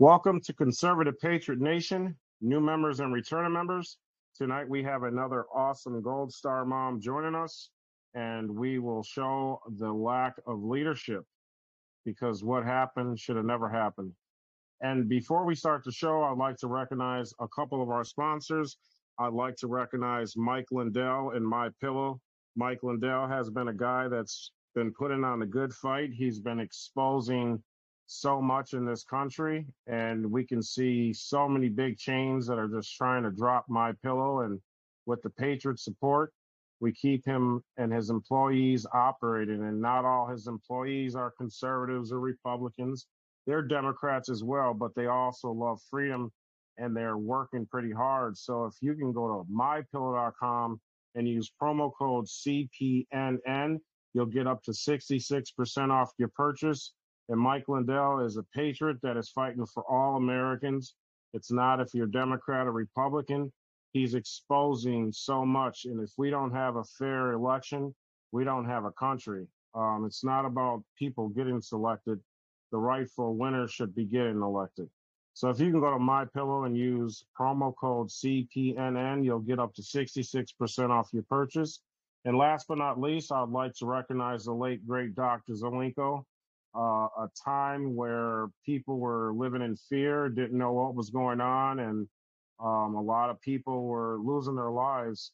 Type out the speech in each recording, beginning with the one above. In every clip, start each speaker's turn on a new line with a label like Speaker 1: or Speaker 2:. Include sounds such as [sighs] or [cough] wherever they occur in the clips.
Speaker 1: Welcome to Conservative Patriot Nation, new members and returning members. Tonight we have another awesome Gold Star mom joining us, and we will show the lack of leadership because what happened should have never happened. And before we start the show, I'd like to recognize a couple of our sponsors. I'd like to recognize Mike Lindell and My Pillow. Mike Lindell has been a guy that's been putting on a good fight. He's been exposing so much in this country, and we can see so many big chains that are just trying to drop my pillow. And with the Patriot support, we keep him and his employees operating. And not all his employees are conservatives or Republicans. They're Democrats as well, but they also love freedom and they're working pretty hard. So if you can go to mypillow.com and use promo code CPNN, you'll get up to 66% off your purchase and Mike Lindell is a patriot that is fighting for all Americans. It's not if you're Democrat or Republican. He's exposing so much. And if we don't have a fair election, we don't have a country. Um, it's not about people getting selected. The rightful winner should be getting elected. So if you can go to My Pillow and use promo code CPNN, you'll get up to 66% off your purchase. And last but not least, I'd like to recognize the late great Dr. Zelenko uh, a time where people were living in fear, didn't know what was going on, and um, a lot of people were losing their lives.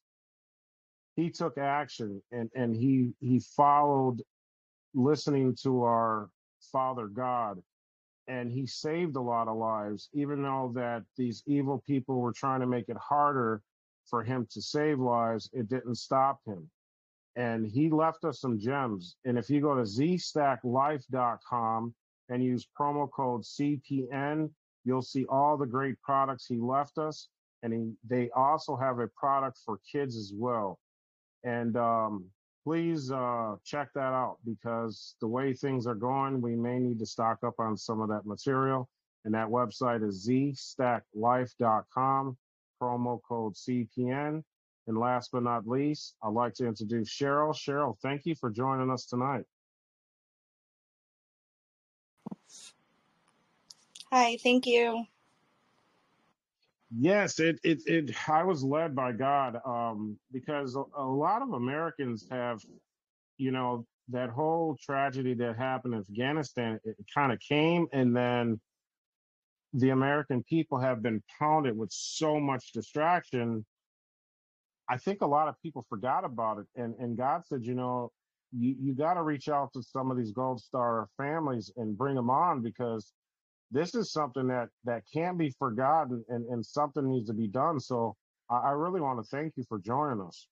Speaker 1: He took action and, and he he followed listening to our Father God, and he saved a lot of lives, even though that these evil people were trying to make it harder for him to save lives. It didn't stop him and he left us some gems. And if you go to zstacklife.com and use promo code CPN, you'll see all the great products he left us. And he, they also have a product for kids as well. And um, please uh, check that out because the way things are going, we may need to stock up on some of that material. And that website is zstacklife.com, promo code CPN. And last but not least, I'd like to introduce Cheryl. Cheryl, thank you for joining us tonight.
Speaker 2: Hi, thank you.
Speaker 1: Yes, it it, it I was led by God um, because a, a lot of Americans have, you know, that whole tragedy that happened in Afghanistan. It kind of came, and then the American people have been pounded with so much distraction I think a lot of people forgot about it. And, and God said, you know, you, you got to reach out to some of these Gold Star families and bring them on because this is something that, that can't be forgotten and, and something needs to be done. So I, I really want to thank you for joining us.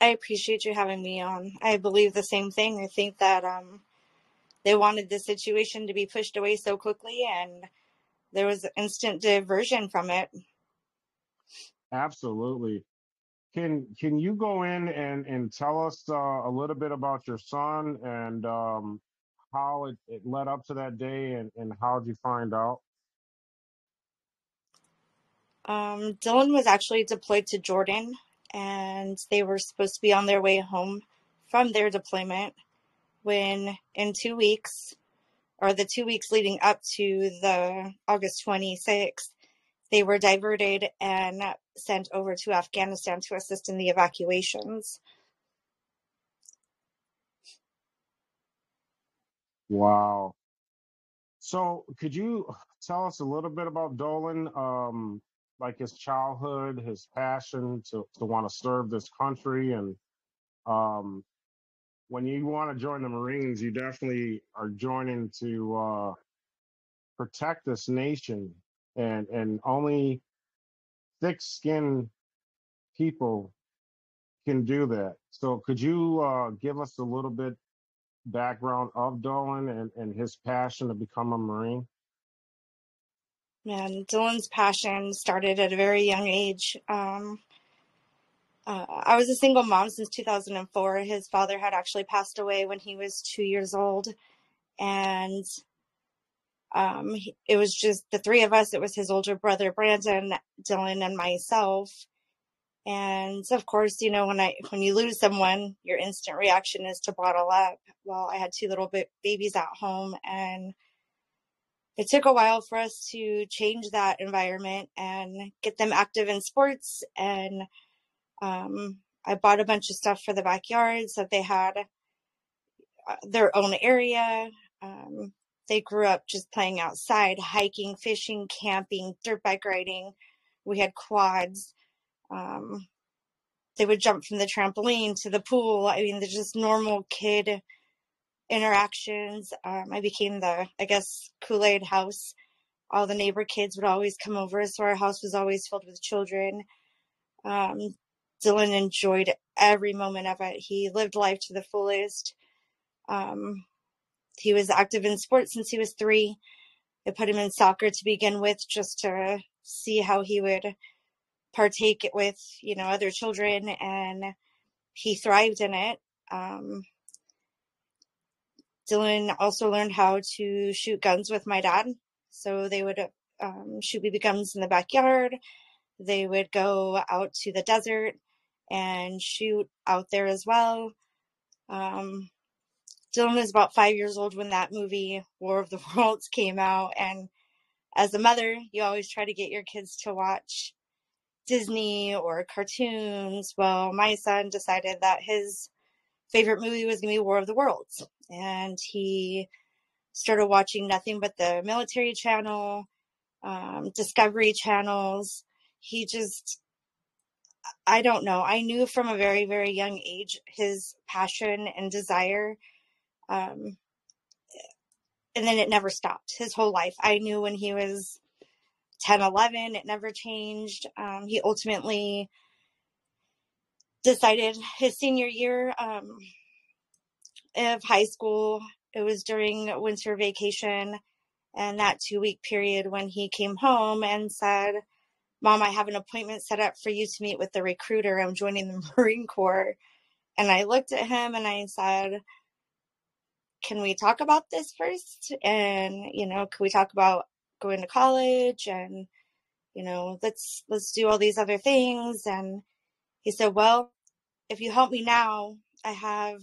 Speaker 2: I appreciate you having me on. I believe the same thing. I think that um, they wanted the situation to be pushed away so quickly, and there was instant diversion from it.
Speaker 1: Absolutely. Can can you go in and and tell us uh, a little bit about your son and um, how it, it led up to that day and, and how did you find out?
Speaker 2: Um, Dylan was actually deployed to Jordan, and they were supposed to be on their way home from their deployment when, in two weeks, or the two weeks leading up to the August 26th, they were diverted and sent over to Afghanistan to assist in the evacuations.
Speaker 1: Wow. So, could you tell us a little bit about Dolan, um, like his childhood, his passion to, to want to serve this country, and um, when you want to join the Marines, you definitely are joining to uh, protect this nation and and only thick-skinned people can do that. So could you uh, give us a little bit background of Dolan and, and his passion to become a Marine?
Speaker 2: Man, Dylan's passion started at a very young age. Um, uh, I was a single mom since 2004. His father had actually passed away when he was two years old. And um, it was just the three of us. It was his older brother Brandon, Dylan, and myself. And of course, you know when I when you lose someone, your instant reaction is to bottle up. Well, I had two little bit babies at home, and it took a while for us to change that environment and get them active in sports. And um, I bought a bunch of stuff for the backyard so they had uh, their own area. Um, they grew up just playing outside, hiking, fishing, camping, dirt bike riding. We had quads. Um, they would jump from the trampoline to the pool. I mean, they're just normal kid interactions. Um, I became the, I guess, Kool Aid house. All the neighbor kids would always come over, so our house was always filled with children. Um, Dylan enjoyed every moment of it. He lived life to the fullest. Um, he was active in sports since he was three. I put him in soccer to begin with just to see how he would partake it with, you know, other children and he thrived in it. Um, Dylan also learned how to shoot guns with my dad. So they would um, shoot BB guns in the backyard. They would go out to the desert and shoot out there as well. Um, Dylan was about five years old when that movie, War of the [laughs] Worlds, came out. And as a mother, you always try to get your kids to watch Disney or cartoons. Well, my son decided that his favorite movie was going to be War of the Worlds. And he started watching nothing but the military channel, um, Discovery channels. He just, I don't know. I knew from a very, very young age his passion and desire um, and then it never stopped his whole life. I knew when he was 10, 11, it never changed. Um, he ultimately decided his senior year um, of high school, it was during winter vacation, and that two week period when he came home and said, Mom, I have an appointment set up for you to meet with the recruiter. I'm joining the [laughs] Marine Corps. And I looked at him and I said, can we talk about this first? And, you know, can we talk about going to college and, you know, let's, let's do all these other things. And he said, well, if you help me now, I have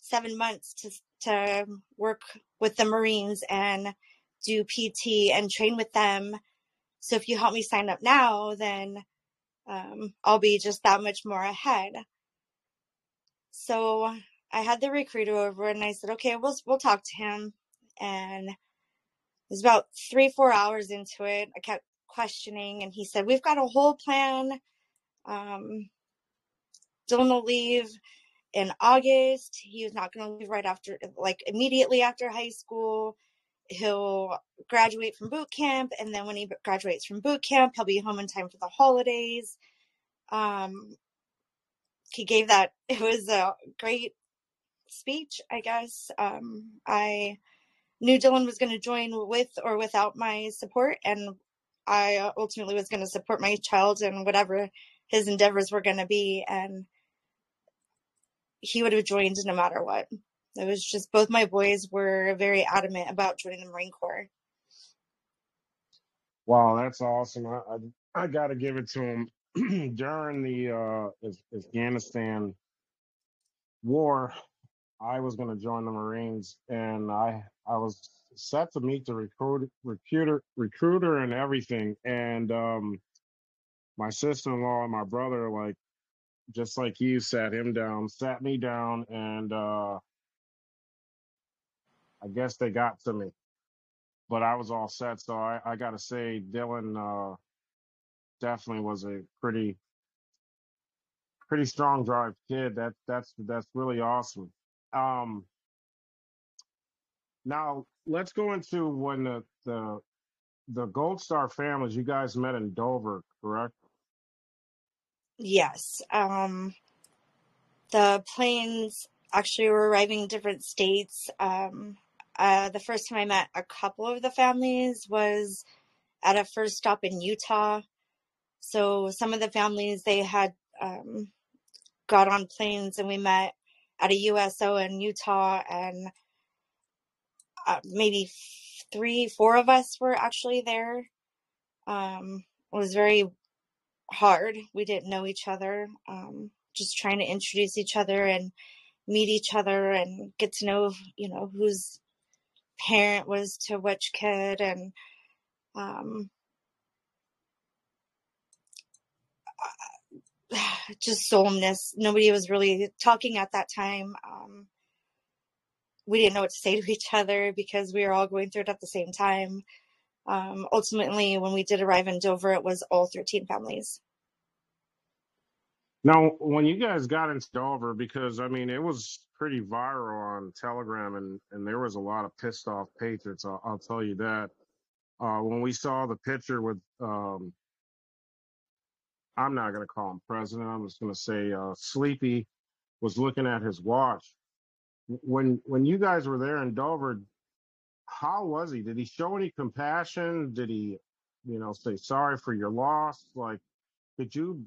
Speaker 2: seven months to, to work with the Marines and do PT and train with them. So if you help me sign up now, then um, I'll be just that much more ahead. So I had the recruiter over and I said, okay, we'll, we'll talk to him. And it was about three, four hours into it. I kept questioning and he said, we've got a whole plan. Um, Dylan will leave in August. He was not going to leave right after, like immediately after high school. He'll graduate from boot camp. And then when he graduates from boot camp, he'll be home in time for the holidays. Um, he gave that, [laughs] it was a great speech, I guess. Um, I knew Dylan was going to join with or without my support, and I ultimately was going to support my child in whatever his endeavors were going to be, and he would have joined no matter what. It was just both my boys were very adamant about joining the Marine Corps.
Speaker 1: Wow, that's awesome. I I, I got to give it to him [clears throat] during the uh, Afghanistan war. I was going to join the Marines, and I I was set to meet the recruit, recruiter recruiter and everything. And um, my sister in law and my brother, like just like you, sat him down, sat me down, and uh, I guess they got to me. But I was all set, so I, I got to say, Dylan uh, definitely was a pretty pretty strong drive kid. That that's that's really awesome. Um, now let's go into when the the the Gold Star families you guys met in Dover, correct?
Speaker 2: Yes. Um, the planes actually were arriving in different states. Um, uh, the first time I met a couple of the families was at a first stop in Utah. So some of the families they had um, got on planes and we met at a USO in Utah, and uh, maybe three, four of us were actually there. Um, it was very hard. We didn't know each other. Um, just trying to introduce each other and meet each other and get to know, you know, whose parent was to which kid and um, [sighs] just solemnness. Nobody was really talking at that time. Um, we didn't know what to say to each other because we were all going through it at the same time. Um, ultimately, when we did arrive in Dover, it was all 13 families.
Speaker 1: Now, when you guys got into Dover, because I mean, it was pretty viral on Telegram, and and there was a lot of pissed off patriots. I'll, I'll tell you that. Uh, when we saw the picture with, um, I'm not going to call him president. I'm just going to say uh, Sleepy was looking at his watch. When when you guys were there in Dover, how was he? Did he show any compassion? Did he, you know, say sorry for your loss? Like, did you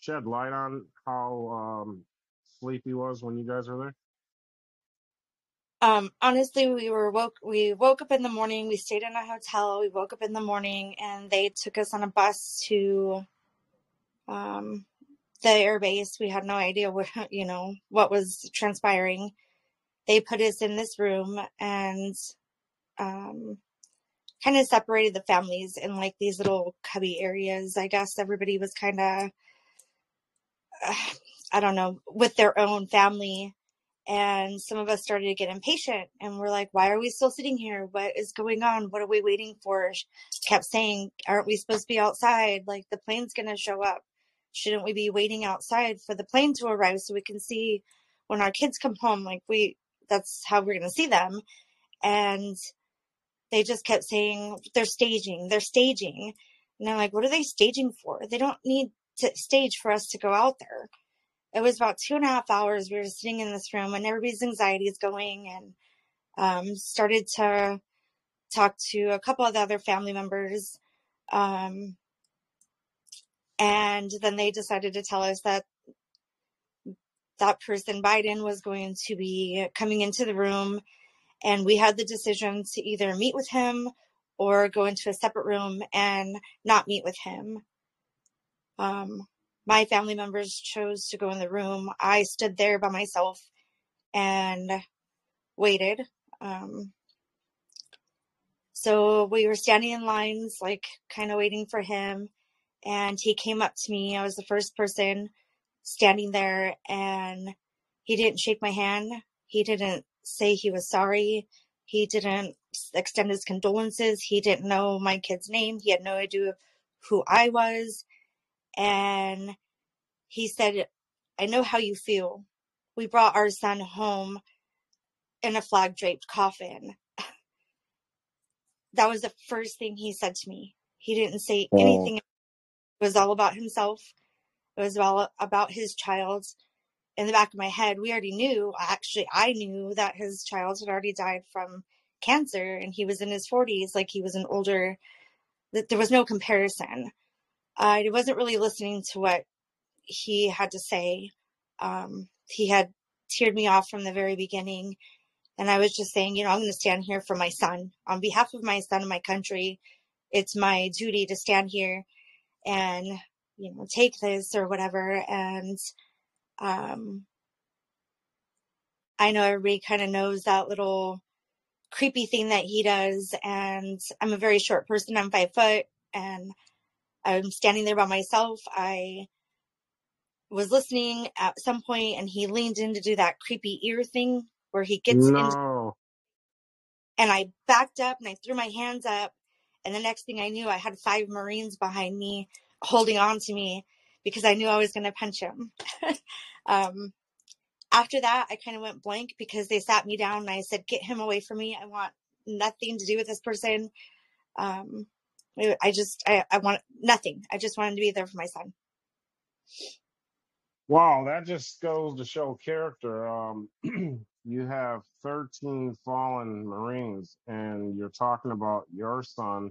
Speaker 1: shed light on how um, sleepy was when you guys were there?
Speaker 2: Um, honestly, we were woke. We woke up in the morning. We stayed in a hotel. We woke up in the morning, and they took us on a bus to um, the air base. We had no idea what [laughs] you know what was transpiring. They put us in this room and um, kind of separated the families in like these little cubby areas. I guess everybody was kind of [sighs] I don't know, with their own family. And some of us started to get impatient and we're like, why are we still sitting here? What is going on? What are we waiting for? Kept saying, aren't we supposed to be outside? Like the plane's going to show up. Shouldn't we be waiting outside for the plane to arrive so we can see when our kids come home? Like we, that's how we're going to see them. And they just kept saying, they're staging, they're staging. And I'm like, what are they staging for? They don't need to stage for us to go out there. It was about two and a half hours. We were sitting in this room and everybody's anxiety is going and um, started to talk to a couple of the other family members. Um, and then they decided to tell us that that person, Biden, was going to be coming into the room. And we had the decision to either meet with him or go into a separate room and not meet with him. Um, my family members chose to go in the room. I stood there by myself and waited. Um, so we were standing in lines, like kind of waiting for him. And he came up to me. I was the first person standing there, and he didn't shake my hand. He didn't say he was sorry. He didn't extend his condolences. He didn't know my kid's name. He had no idea who I was. And he said, I know how you feel. We brought our son home in a flag draped coffin. [laughs] that was the first thing he said to me. He didn't say oh. anything. It was all about himself. It was all about his child. In the back of my head, we already knew, actually, I knew that his child had already died from cancer and he was in his 40s, like he was an older, that there was no comparison. I wasn't really listening to what he had to say. Um, he had teared me off from the very beginning. And I was just saying, you know, I'm going to stand here for my son on behalf of my son and my country. It's my duty to stand here and, you know, take this or whatever. And, um, I know everybody kind of knows that little creepy thing that he does. And I'm a very short person. I'm five foot and I'm standing there by myself. I was listening at some point and he leaned in to do that creepy ear thing where he gets no. into and I backed up and I threw my hands up and the next thing I knew I had five Marines behind me holding on to me because I knew I was going to punch him. [laughs] um, after that, I kind of went blank because they sat me down and I said, get him away from me. I want nothing to do with this person. Um, I just, I, I want nothing. I just wanted to be there for my son.
Speaker 1: Wow, that just goes to show character. Um, [clears throat] you have 13 fallen Marines, and you're talking about your son,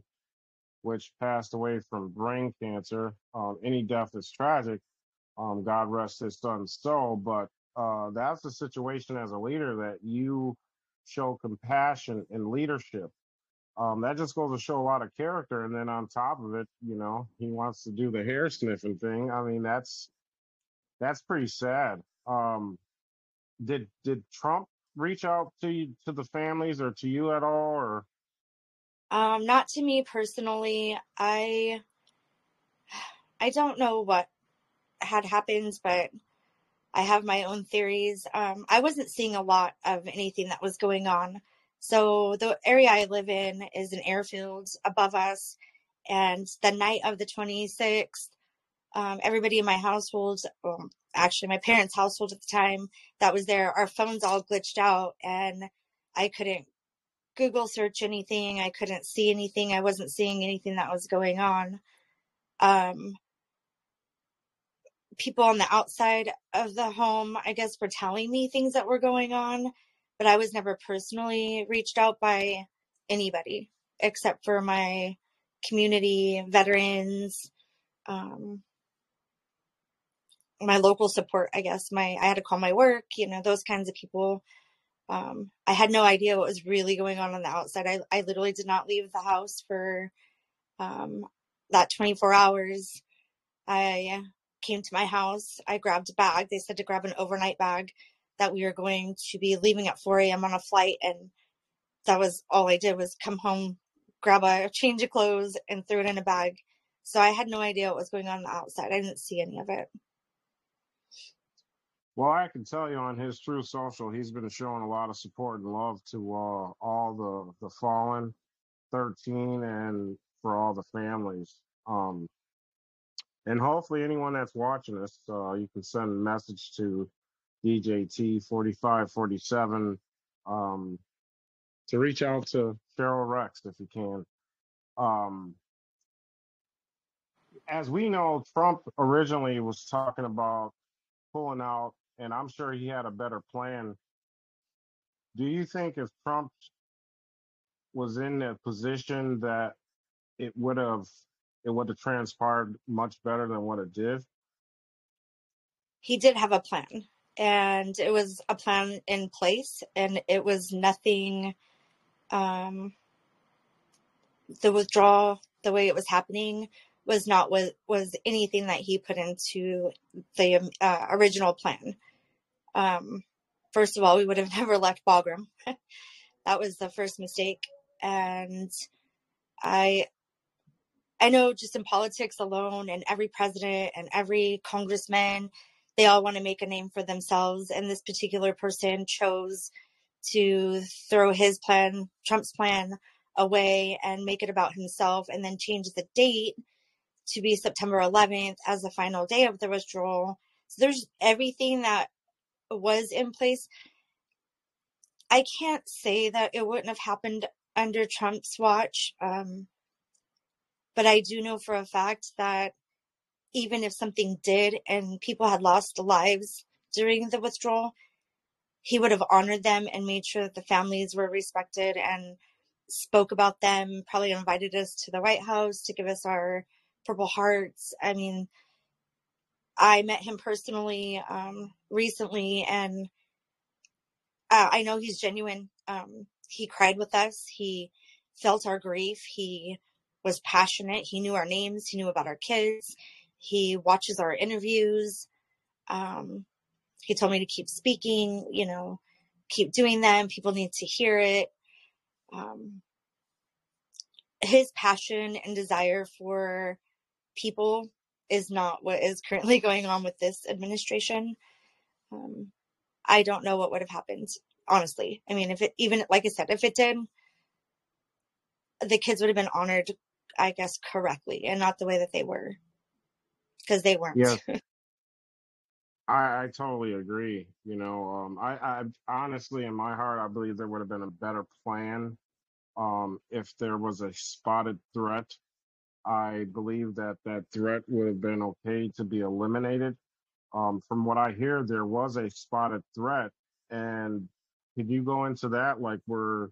Speaker 1: which passed away from brain cancer. Um, any death is tragic. Um, God rest his son's soul, but uh, that's the situation as a leader that you show compassion and leadership um, that just goes to show a lot of character. And then on top of it, you know, he wants to do the hair sniffing thing. I mean, that's that's pretty sad. Um, did did Trump reach out to you, to the families or to you at all, or?
Speaker 2: Um, not to me personally. I I don't know what had happened, but I have my own theories. Um, I wasn't seeing a lot of anything that was going on. So the area I live in is an airfield above us, and the night of the 26th, um, everybody in my household, well, actually my parents' household at the time that was there, our phones all glitched out, and I couldn't Google search anything. I couldn't see anything. I wasn't seeing anything that was going on. Um, people on the outside of the home, I guess, were telling me things that were going on, but I was never personally reached out by anybody except for my community, veterans, um, my local support, I guess. My I had to call my work, you know, those kinds of people. Um, I had no idea what was really going on on the outside. I, I literally did not leave the house for um, that 24 hours. I came to my house. I grabbed a bag. They said to grab an overnight bag that we were going to be leaving at 4 a.m. on a flight. And that was all I did was come home, grab a change of clothes, and throw it in a bag. So I had no idea what was going on, on the outside. I didn't see any of it.
Speaker 1: Well, I can tell you on his Truth Social, he's been showing a lot of support and love to uh, all the the fallen, thirteen, and for all the families. Um, and hopefully, anyone that's watching us, uh, you can send a message to DJT forty five forty seven um, to reach out to Cheryl Rex if you can. Um, as we know, Trump originally was talking about pulling out, and I'm sure he had a better plan. Do you think if Trump was in a position that it would have it would have transpired much better than what it did?
Speaker 2: He did have a plan, and it was a plan in place, and it was nothing. Um, the withdrawal, the way it was happening, was not was was anything that he put into the uh, original plan. Um, first of all, we would have [laughs] never left Bagram. [laughs] that was the first mistake, and I I know just in politics alone, and every president and every congressman, they all want to make a name for themselves. And this particular person chose to throw his plan, Trump's plan, away and make it about himself, and then change the date to be September 11th as the final day of the withdrawal. So there's everything that was in place. I can't say that it wouldn't have happened under Trump's watch. Um, but I do know for a fact that even if something did and people had lost lives during the withdrawal, he would have honored them and made sure that the families were respected and spoke about them, probably invited us to the White House to give us our Purple Hearts. I mean, I met him personally um, recently, and uh, I know he's genuine. Um, he cried with us. He felt our grief. He was passionate. He knew our names. He knew about our kids. He watches our interviews. Um, he told me to keep speaking, you know, keep doing them. People need to hear it. Um, his passion and desire for people is not what is currently [laughs] going on with this administration. Um, I don't know what would have happened, honestly. I mean, if it even, like I said, if it did, the kids would have been honored I guess, correctly and not the way that they were because they weren't.
Speaker 1: Yeah, [laughs] I, I totally agree. You know, um, I, I honestly, in my heart, I believe there would have been a better plan um, if there was a spotted threat. I believe that that threat would have been okay to be eliminated. Um, from what I hear, there was a spotted threat, and could you go into that? Like, were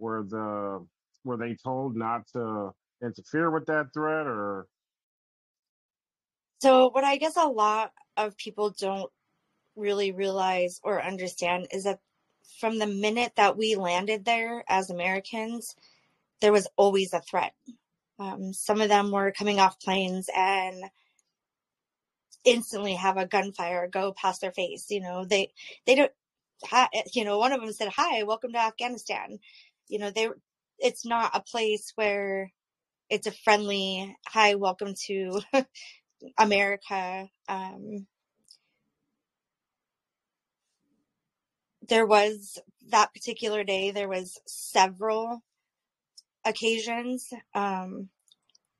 Speaker 1: were the were they told not to interfere with that threat or
Speaker 2: so what i guess a lot of people don't really realize or understand is that from the minute that we landed there as americans there was always a threat um, some of them were coming off planes and instantly have a gunfire go past their face you know they they don't hi, you know, one of them said, "Hi, welcome to Afghanistan." You know, they it's not a place where it's a friendly, "Hi, welcome to [laughs] America." Um, there was that particular day. There was several occasions. Um,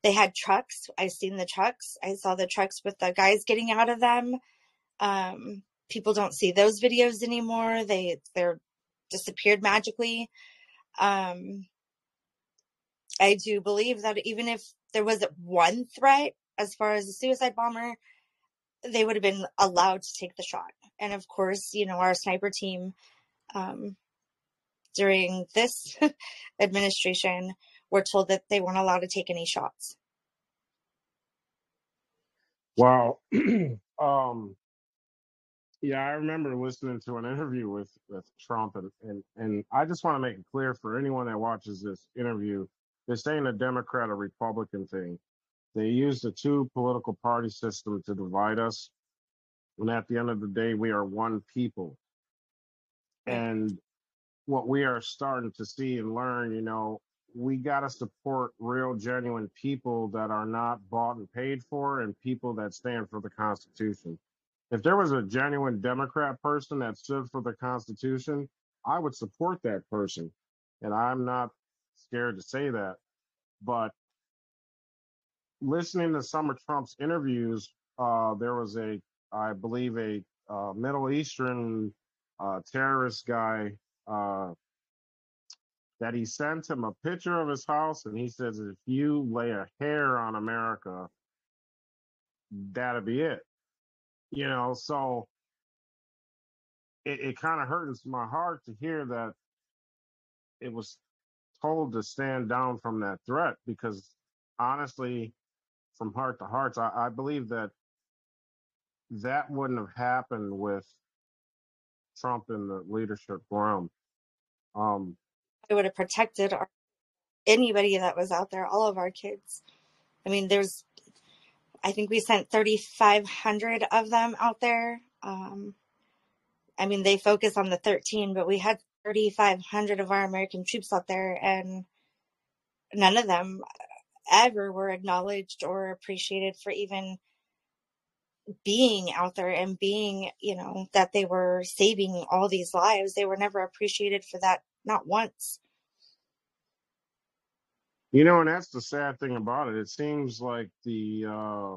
Speaker 2: they had trucks. I seen the trucks. I saw the trucks with the guys getting out of them. Um, people don't see those videos anymore. They they're disappeared magically. Um, I do believe that even if there was one threat as far as a suicide bomber, they would have been allowed to take the shot. And of course, you know, our sniper team um, during this [laughs] administration were told that they weren't allowed to take any shots.
Speaker 1: Wow. [clears throat] um, yeah, I remember listening to an interview with with Trump, and and and I just want to make it clear for anyone that watches this interview, this ain't a Democrat or Republican thing. They use the two political party system to divide us, and at the end of the day, we are one people. And what we are starting to see and learn, you know, we got to support real, genuine people that are not bought and paid for, and people that stand for the Constitution if there was a genuine Democrat person that stood for the Constitution, I would support that person. And I'm not scared to say that. But listening to some of Trump's interviews, uh, there was a, I believe, a uh, Middle Eastern uh, terrorist guy uh, that he sent him a picture of his house, and he says, if you lay a hair on America, that'll be it. You know so it, it kind of hurts my heart to hear that it was told to stand down from that threat because honestly from heart to hearts I, I believe that that wouldn't have happened with trump in the leadership realm um
Speaker 2: I would have protected our, anybody that was out there, all of our kids. I mean, there's I think we sent 3,500 of them out there. Um, I mean, they focus on the 13, but we had 3,500 of our American troops out there, and none of them ever were acknowledged or appreciated for even being out there and being, you know, that they were saving all these lives. They were never appreciated for that, not once.
Speaker 1: You know, and that's the sad thing about it. It seems like the uh,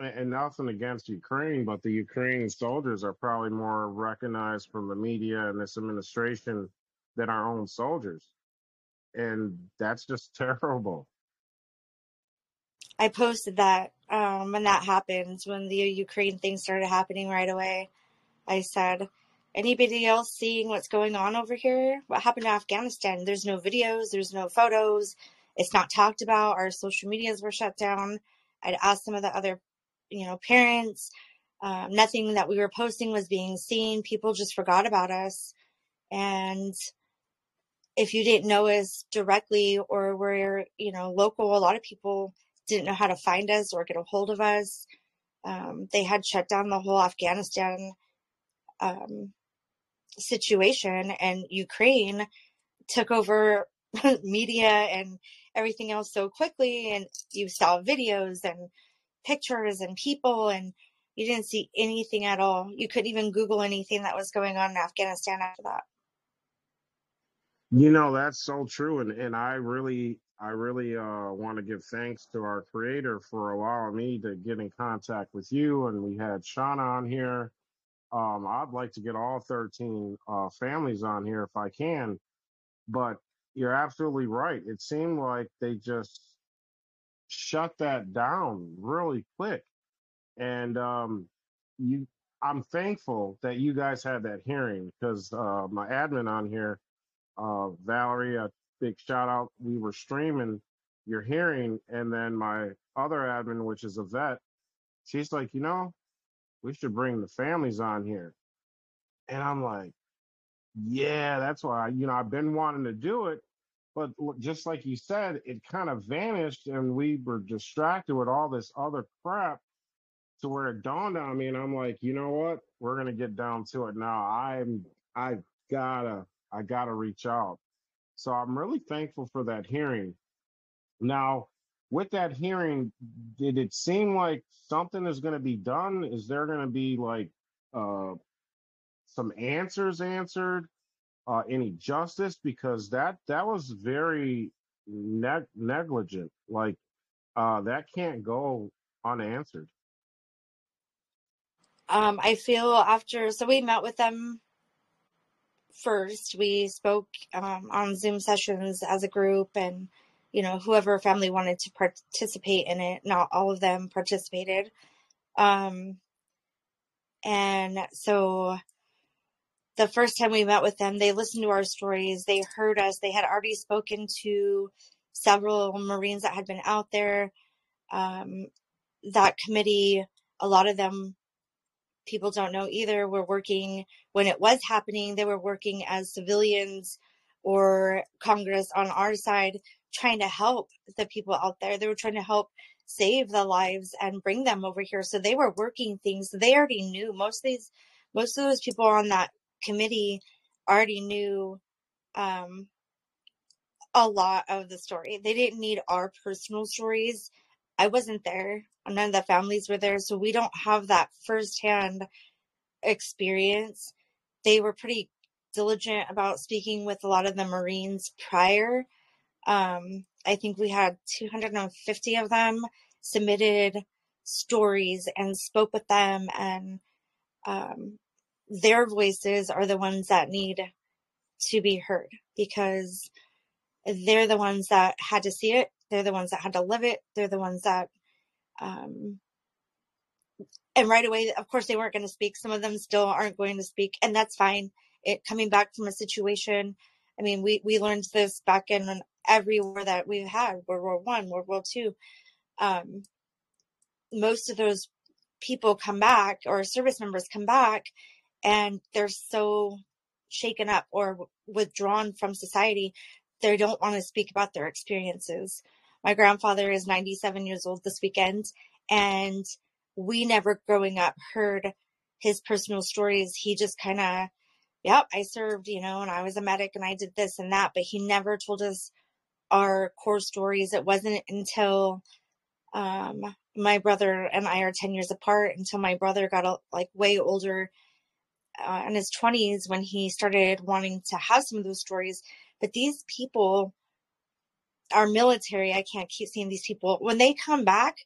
Speaker 1: and nothing against Ukraine, but the Ukrainian soldiers are probably more recognized from the media and this administration than our own soldiers, and that's just [laughs] terrible.
Speaker 2: I posted that um, when that happened, when the Ukraine thing started happening right away. I said, anybody else seeing what's going on over here? What happened to Afghanistan? There's no videos, there's no photos, it's not talked about. Our social medias were shut down. I'd asked some of the other, you know, parents. Um, nothing that we were posting was being seen. People just forgot about us. And if you didn't know us directly or were, you know, local, a lot of people didn't know how to find us or get a hold of us. Um, they had shut down the whole Afghanistan um, situation, and Ukraine took over [laughs] media and everything else so quickly. And you saw videos and pictures and people, and you didn't see anything at all. You couldn't even Google anything that was going on in Afghanistan after that.
Speaker 1: You know, that's so true. And, and I really, I really uh, want to give thanks to our creator for allowing me to get in contact with you. And we had Shauna on here. Um, I'd like to get all 13 uh, families on here if I can. But you're absolutely right. It seemed like they just shut that down really quick. And um, you, I'm thankful that you guys had that hearing because uh, my admin on here uh, Valerie, a big shout out. We were streaming your hearing, and then my other admin, which is a vet, she's like, you know, we should bring the families on here. And I'm like, yeah, that's why, you know, I've been wanting to do it. But just like you said, it kind of vanished and we were distracted with all this other crap. to where it dawned on me, and I'm like, you know what? We're gonna get down to it now. I'm I gotta I gotta reach out. So I'm really thankful for that hearing. Now, with that hearing, did it seem like something is going to be done? Is there going to be like uh, some answers answered? Uh, any justice? Because that that was very neg- negligent. Like uh, that can't go unanswered.
Speaker 2: Um, I feel after, so we met with them first. We spoke um, on Zoom sessions as a group, and you know, whoever family wanted to participate in it. Not all of them participated. Um, and so the first time we met with them, they listened to our stories. They heard us. They had already spoken to several Marines that had been out there. Um, that committee, a lot of them people don't know either were working when it was happening they were working as civilians or congress on our side trying to help the people out there. They were trying to help save the lives and bring them over here. So they were working things. They already knew. Most of these most of those people on that committee already knew um, a lot of the story. They didn't need our personal stories i wasn't there none of the families were there, so we don't have that firsthand experience. They were pretty diligent about speaking with a lot of the Marines prior. Um, I think we had 250 of them submitted stories and spoke with them, and um, their voices are the ones that need to be heard because they're the ones that had to see it. They're the ones that had to live it. They're the ones that um, and right away, of course, they weren't going to speak. Some of them still aren't going to speak, and that's fine. It coming back from a situation. I mean, we we learned this back in every war that we've had, World War One, World War Two. Um, most of those people come back, or service members come back, and they're so shaken up or withdrawn from society, they don't want to speak about their experiences. My grandfather is 97 years old this weekend, and we never growing up heard his personal stories. He just kind of, yep, I served, you know, and I was a medic and I did this and that, but he never told us our core stories. It wasn't until um, my brother and I are 10 years apart until my brother got like way older uh, in his 20s when he started wanting to have some of those stories. But these people our military, I can't keep seeing these people. When they come back,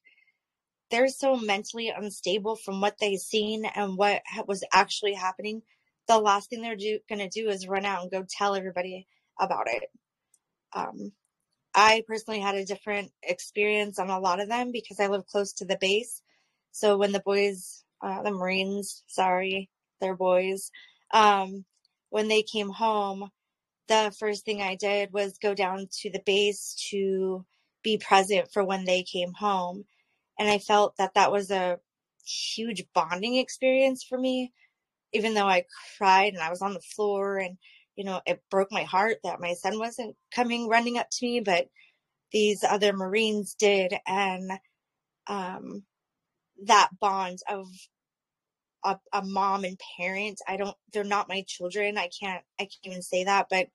Speaker 2: they're so mentally unstable from what they've seen and what was actually happening. The last thing they're going to do is run out and go tell everybody about it. Um, I personally had a different experience on a lot of them because I live close to the base. So when the boys, uh, the Marines, sorry, they're boys, um, when they came home, the first thing I did was go down to the base to be present for when they came home. And I felt that that was a huge bonding experience for me, even though I cried and I was on the floor and, you know, it broke my heart that my son wasn't coming running up to me, but these other Marines did. And, um, that bond of a, a mom and parent. I don't, they're not my children. I can't, I can't even say that, but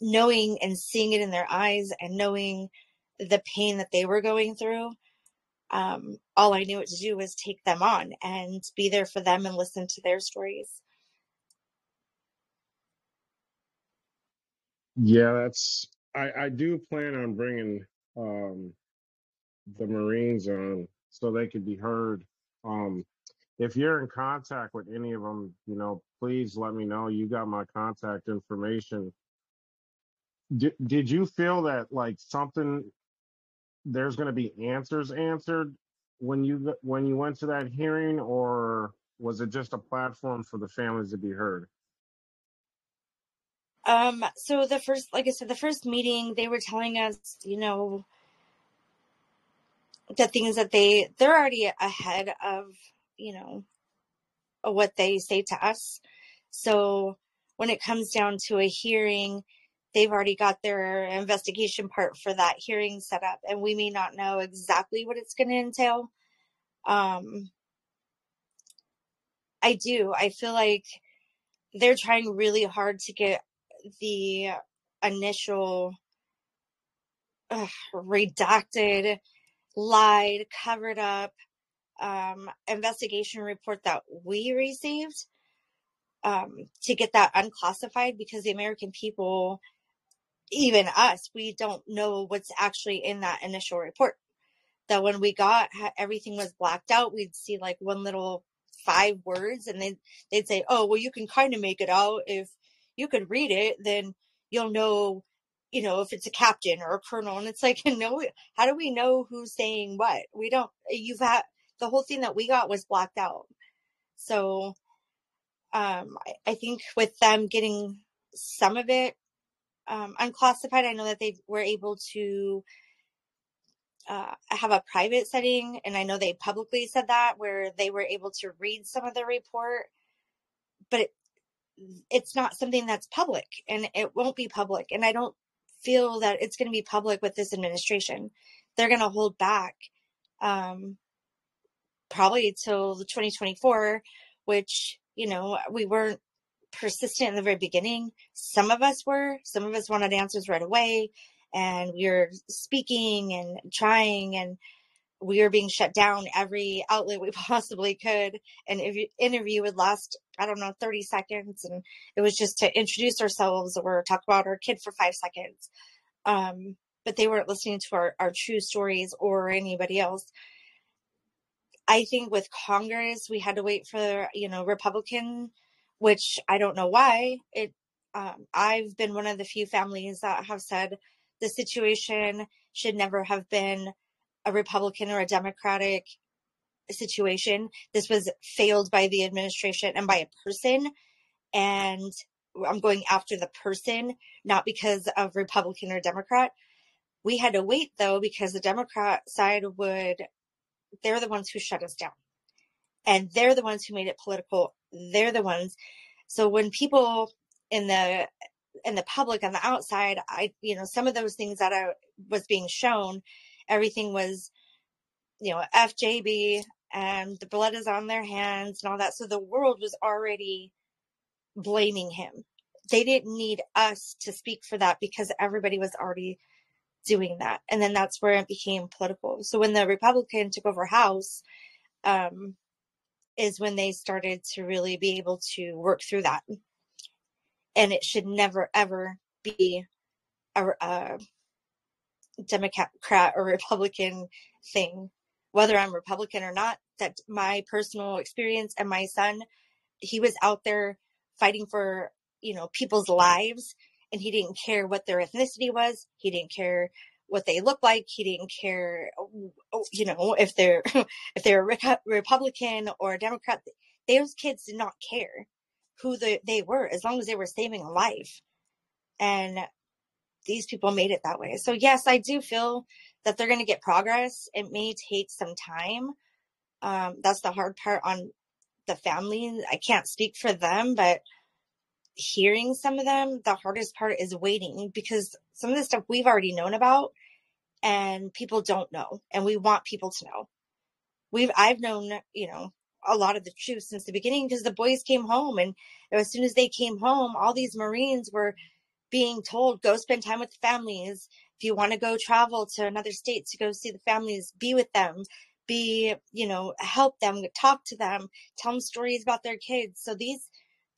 Speaker 2: knowing and seeing it in their eyes and knowing the pain that they were going through, um, all I knew what to do was take them on and be there for them and listen to their stories.
Speaker 1: Yeah, that's. I I do plan on bringing um the Marines on so they could be heard. Um, if you're in contact with any of them, you know, please let me know. You got my contact information. Did, did you feel that like something there's going to be answers answered when you when you went to that hearing or was it just a platform for the families to be heard?
Speaker 2: Um so the first like I said the first meeting they were telling us, you know, the things that they they're already ahead of you know, what they say to us. So when it comes down to a hearing, they've already got their investigation part for that hearing set up, and we may not know exactly what it's going to entail. Um, I do. I feel like they're trying really hard to get the initial redacted, lied, covered up um, investigation report that we received um, to get that unclassified because the American people, even us, we don't know what's actually in that initial report. That when we got everything was blacked out, we'd see like one little five words and then they'd say, oh, well, you can kind of make it out. If you could read it, then you'll know, you know, if it's a captain or a colonel. And it's like, [laughs] no, how do we know who's saying what? We don't, you've had the whole thing that we got was blacked out. So, um, I, I think with them getting some of it um, unclassified, I know that they were able to uh, have a private setting, and I know they publicly said that where they were able to read some of the report, but it, it's not something that's public, and it won't be public. And I don't feel that it's going to be public with this administration. They're going to hold back, um, probably till 2024, which you know we weren't persistent in the very beginning. Some of us were. Some of us wanted answers right away and we were speaking and trying and we were being shut down every outlet we [laughs] possibly could and if interview would last i don't know 30 seconds and it was just to introduce ourselves or talk about our kid for five seconds um, but they weren't listening to our, our true stories or anybody else i think with congress we had to wait for you know republican which i don't know why it um, i've been one of the few families that have said the situation should never have been a Republican or a Democratic situation. This was failed by the administration and by a person. And I'm going after the person, not because of Republican or Democrat. We had to wait though, because the Democrat side would, they're the ones who shut us down. And they're the ones who made it political. They're the ones. So when people in the in the public on the outside, I, you know, some of those things that I was being shown, everything was, you know, FJB and the blood is on their hands and all that. So the world was already blaming him. They didn't need us to speak for that because everybody was already doing that. And then that's where it became political. So when the Republican took over House, um, is when they started to really be able to work through that and it should never ever be a, a Democrat or [laughs] Republican thing. Whether I'm Republican or not, that my personal experience and my son, he was out there fighting for, you know, people's lives and he didn't care what their ethnicity was. He didn't care what they looked like. He didn't care, you know, if they're, [laughs] if they're a Republican or a Democrat. Those kids did not care who the, they were as long as they were saving a life. And these people made it that way. So yes, I do feel that they're going to get progress. It may take some time. Um, that's the hard part on the family. I can't speak for them, but hearing some of them, the hardest part is waiting because some of the stuff we've already known about and people don't know and we want people to know. We've, I've known, you know, a lot of the truth since the beginning because the boys came home and as soon as they came home all these marines were being told go spend time with families. If you want to go travel to another state to go see the families be with them. Be you know help them talk to them tell them stories about their kids. So these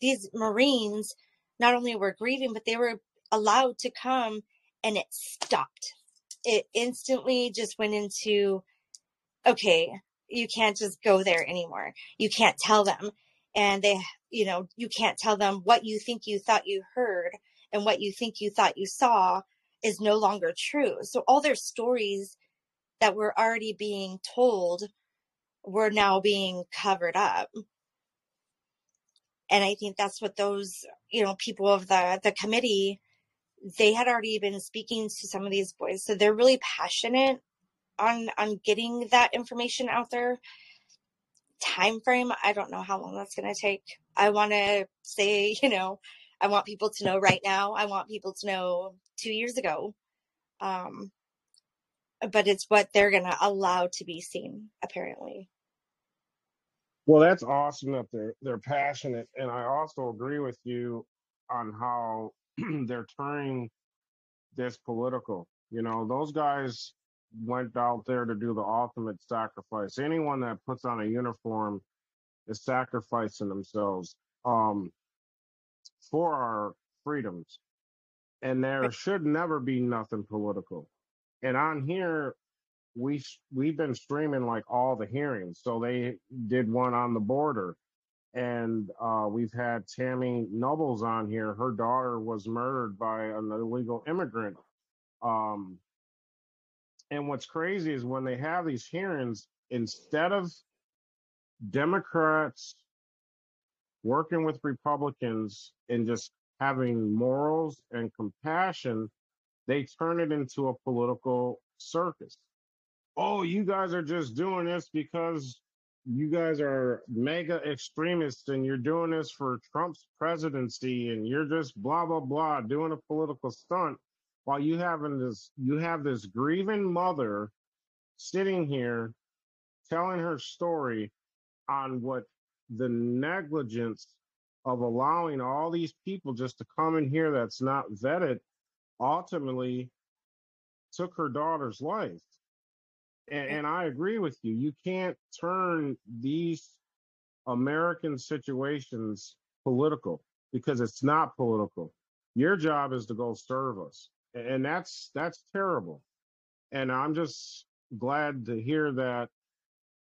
Speaker 2: these marines not only were grieving but they were allowed to come and it stopped it instantly just went into okay you can't just go there anymore. You can't tell them. And they, you know, you can't tell them what you think you thought you heard and what you think you thought you saw is no longer true. So all their stories that were already being told were now being covered up. And I think that's what those, you know, people of the the committee they had already been speaking to some of these boys. So they're really passionate on on getting that information out there. Time frame i don't know how long that's going to take. I want to say [laughs] you know i want people to know right now. I want people to know two years ago. Um but it's what they're going to allow to be seen apparently
Speaker 1: Well, that's awesome that they're they're passionate, and I also agree with you on how [clears throat] they're turning this political. You know, those guys went out there to do the ultimate sacrifice. Anyone that puts on a uniform is sacrificing themselves um, for our freedoms, and there should never be nothing political. And on here, we we've been streaming like all the hearings. So they did one on the border, and uh, we've had Tammy Nobles on here. Her daughter was murdered by an illegal immigrant. Um, and what's crazy is when they have these hearings, instead of Democrats working with Republicans and just having morals and compassion, they turn it into a political circus oh, you guys are just doing this because you guys are MAGA extremists and you're doing this for Trump's presidency and you're just blah blah blah doing a political stunt while you having this you have this grieving mother sitting here telling her story on what the negligence of allowing all these people just to come in here that's not vetted ultimately took her daughter's life and, and I agree with you. You can't turn these American situations political because it's not political. Your job is to go serve us. And that's that's terrible. And I'm just glad to hear that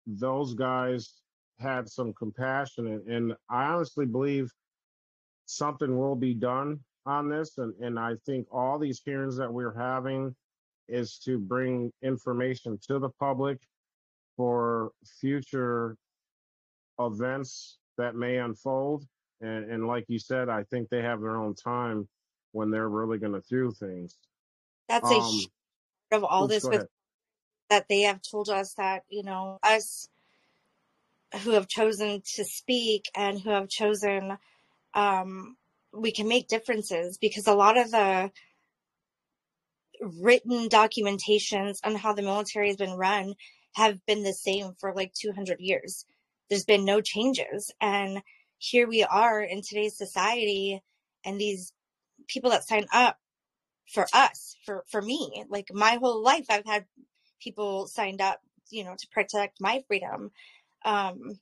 Speaker 1: those guys had some compassion and, and I honestly believe something will be done on this and, and I think all these hearings that we're having is to bring information to the public for future events that may unfold. And, and like you said, I think they have their own time when they're really going to do things.
Speaker 2: That's a um, huge of all this with that they have told us that you know us who have chosen to speak and who have chosen um, we can make differences because a lot of the written documentations on how the military has been run have been the same for like 200 years. There's been no changes. And here we are in today's society, and these people that sign up for us, for, for me, like my whole life, I've had people signed up, you know, to protect my freedom. Um,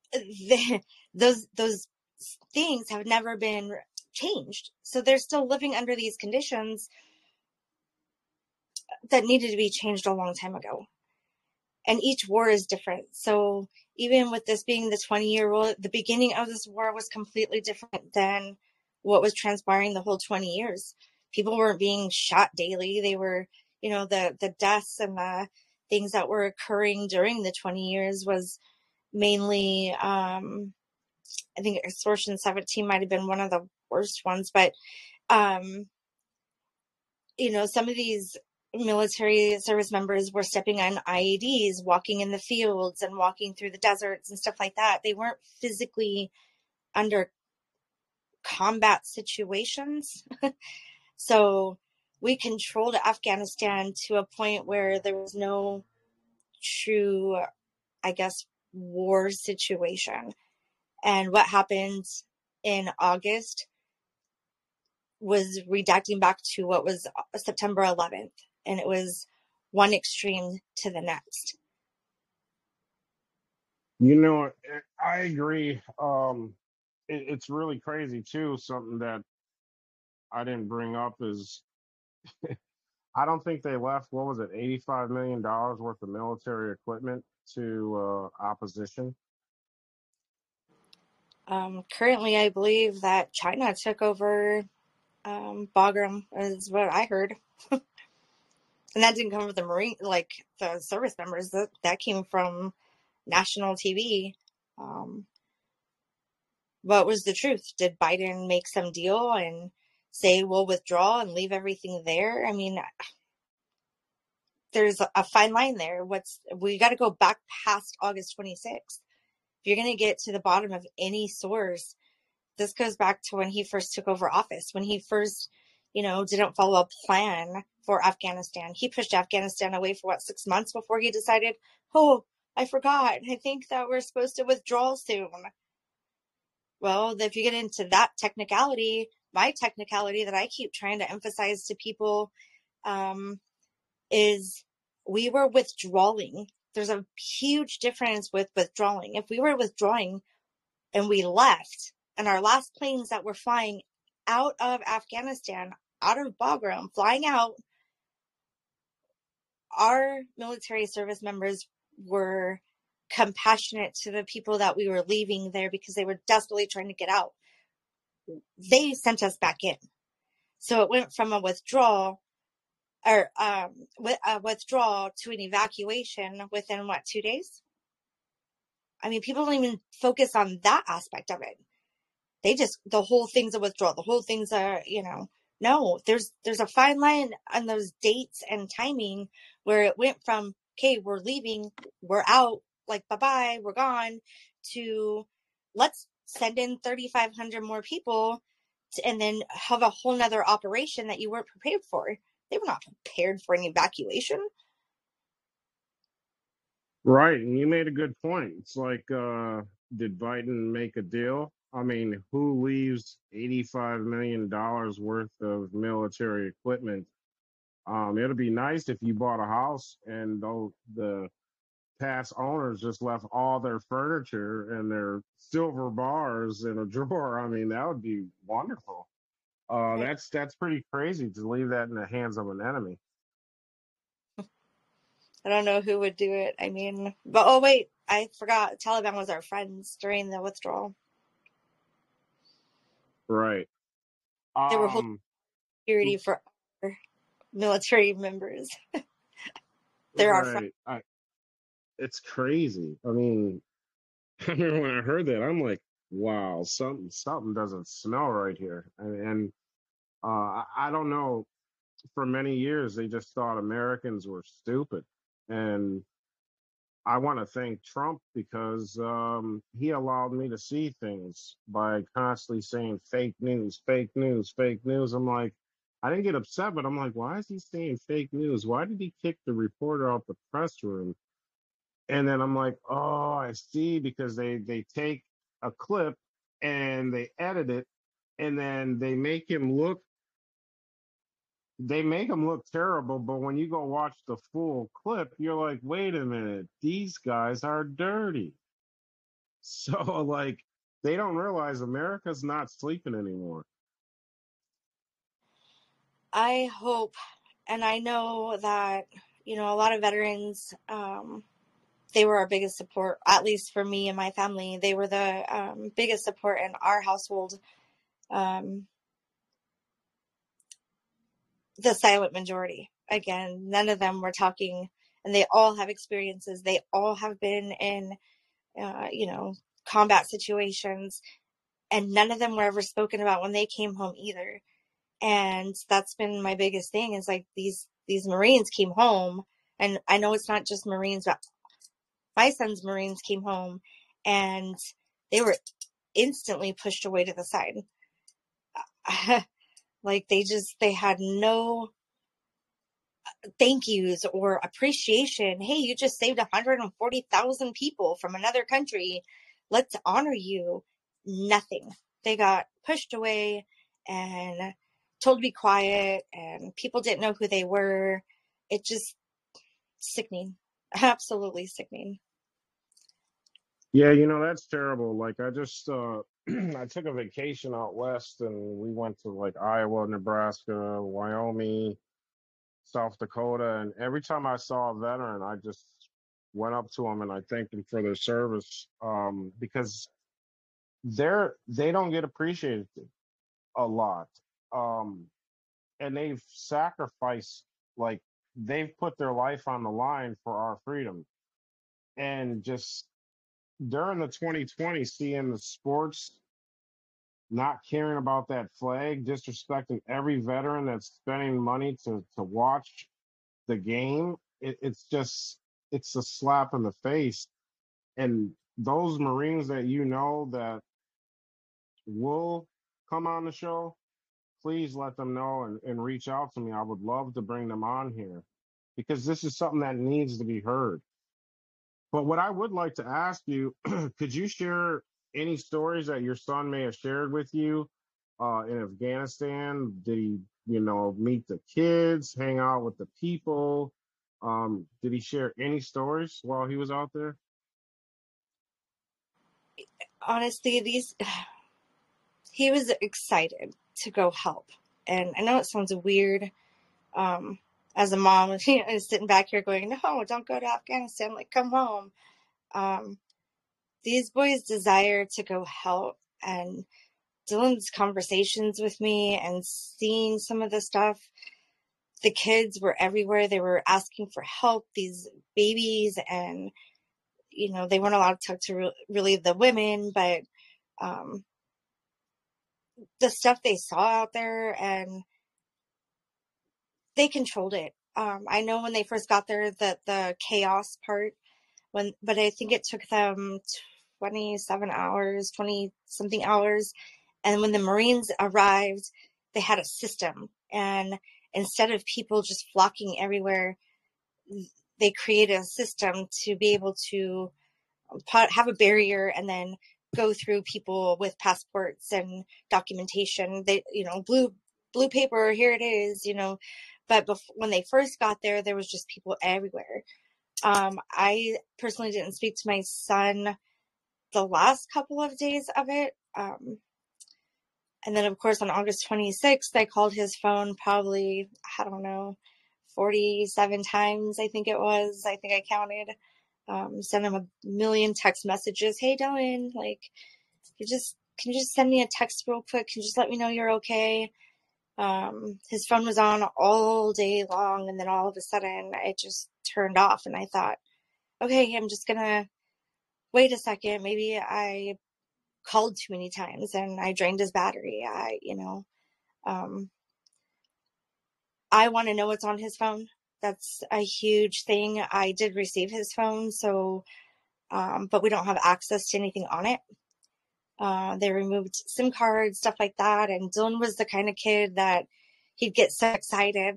Speaker 2: [laughs] the, those, those things have never been changed. So they're still living under these conditions that needed to be changed a long time ago. And each war is different. So even with this being the 20 year old, the beginning of this war was completely different than what was transpiring the whole 20 years. People weren't being shot daily. They were, you know, the, the deaths and the things that were occurring during the 20 years was mainly, um, I think extortion 17 might have been one of the worst ones, but um, you know, some of these military service members were stepping on IEDs, walking in the fields and walking through the deserts and stuff like that. They weren't physically under combat situations. [laughs] so we controlled Afghanistan to a point where there was no true, I guess, war situation. And what happened in August was redacting back to what was uh, September 11th, and it was one extreme to the next.
Speaker 1: You know, eh, I agree. Um, it, it's really crazy too. Something that I didn't bring up is [laughs] I don't think they left. What was it, eighty-five million dollars worth of military equipment to uh, opposition?
Speaker 2: Um, currently, I believe that China took over um, Bagram is what I heard. [laughs] and that didn't come from the Marine, like the service members. That that came from national TV. Um, what was the truth? Did Biden make some deal and say we'll withdraw and leave everything there? I mean, there's a fine line there. What's we got to go back past August 26th. You're going to get to the bottom of any source, this goes back to when he first took over office, when he first, you know, didn't follow a plan for Afghanistan. He pushed Afghanistan away for what, six months before he decided, oh, I forgot. I think that we're supposed to withdraw soon. Well, if you get into that technicality, my technicality that I keep trying to emphasize to people um, is we were withdrawing. There's a huge difference with withdrawing. If we were withdrawing and we left, and our last planes that were flying out of Afghanistan, out of Bagram, flying out, our military service members were compassionate to the people that we were leaving there because they were desperately trying to get out. They sent us back in. So it went from a withdrawal or um, a withdrawal to an evacuation within what, two days? I mean, people don't even focus on that aspect of it. They just, the whole thing's a withdrawal. The whole thing's a, you know, no, there's, there's a fine line on those dates and timing where it went from, okay, we're leaving, we're out, like, bye bye, we're gone, to let's send in 3,500 more people to, and then have a whole nother operation that you weren't prepared for. They were not prepared for an evacuation.
Speaker 1: Right, and you made a good point. It's like, uh, did Biden make a deal? I mean, who leaves $85 million worth of military equipment? Um, it'd be nice if you bought a house and though the past owners just left all their furniture and their silver bars in a [laughs] drawer. I mean, that would be wonderful. Uh, that's that's pretty crazy to leave that in the hands of an enemy. [laughs]
Speaker 2: I don't know who would do it. I mean, but oh wait, I forgot. Taliban was our friends during the withdrawal.
Speaker 1: Right.
Speaker 2: They were holding
Speaker 1: Um,
Speaker 2: security for our military members. [laughs] They're our friends.
Speaker 1: I, it's crazy. I mean, I [laughs] remember when I heard that, I'm like, wow, something something doesn't smell right here. And, and uh, I, don't know. For many years, they just thought Americans were stupid, and I want to thank Trump because um, he allowed me to see things by constantly saying fake news, fake news, fake news. I'm like, I didn't get upset, but I'm like, why is he saying fake news? Why did he kick the reporter out the press room? And then I'm like, oh, I see, because they they take a clip and they edit it, and then they make him look they make him look terrible. But when you go watch the full clip, you're like, wait a minute, these guys are dirty. [laughs] So like they don't realize America's not sleeping anymore.
Speaker 2: I hope, and I know that, you know, a lot of veterans, um, they were our biggest support, at least for me and my family. They were the um, biggest support in our household. Um, the silent majority. Again, none of them were talking, and they all have experiences. They all have been in, uh, you know, combat situations, and none of them were ever spoken about when they came home either. And that's been my biggest thing is like these these Marines came home, and I know it's not just Marines, but my son's Marines came home, and they were instantly pushed away to the side. [laughs] like they just they had no uh, thank yous or appreciation. Hey, you just saved 140,000 people from another country. Let's honor you. Nothing. They got pushed away and told to be quiet, and people didn't know who they were. It just sickening. [laughs] Absolutely sickening.
Speaker 1: Yeah, you know, that's terrible. Like I just uh [clears throat] I took a vacation out west and we went to like Iowa, Nebraska, Wyoming, South Dakota, and every time I saw a veteran, I just went up to them and I thanked them for their service um because they're they don't get appreciated a lot. Um and they've sacrificed like they've put their life on the line for our freedom and just during the 2020 seeing the sports not caring about that flag disrespecting every veteran that's spending money to to watch the game it, it's just it's a slap in the face. And those marines that you know that will come on the show please let them know and, and reach out to me. I would love to bring them on here because this is something that needs to be heard But what I would like to ask you, [clears throat] could you share any stories that your son may have shared with you uh, in Afghanistan? Did he, you know, meet the kids, hang out with the people? Um, did he share any stories while he was out there?
Speaker 2: Honestly, these [sighs] he was excited to go help. And I know it sounds weird. Um, as a mom, you know, sitting back here going, no, don't go to Afghanistan. Like, come home. Um, these boys desire to go help and Dylan's conversations with me and seeing some of the stuff. The kids were everywhere. They were asking for help, these babies, and, you know, they weren't allowed to talk to re- really the women, but, um, the stuff they saw out there and they controlled it. Um, I know when they first got there that the chaos part when, but I think it took them 27 hours, 20 something hours. And when the Marines arrived, they had a system and instead of people just flocking everywhere, they created a system to be able to have a barrier and then go through people with passports and documentation. They, you know, blue blue paper, here it is, you know. But before, when they first got there, there was just people everywhere. Um, I personally didn't speak to my son the last couple of days of it. Um, and then, of course, on August 26th, I called his phone probably, I don't know, 47 times, I think it was. I think I counted um, send him a million text messages. Hey, Dylan, like, you just can you just send me a text real quick? Can you just let me know you're okay? Um, his phone was on all day long, and then all of a sudden, it just turned off, and I thought, okay, I'm just gonna wait a second. Maybe I called too many times and I drained his battery. I, you know, um, I want to know what's on his phone that's a huge thing. I did receive his phone, so, um, but we don't have access to anything on it. Uh, they removed SIM cards, stuff like that. And Dylan was the kind of kid that he'd get so excited.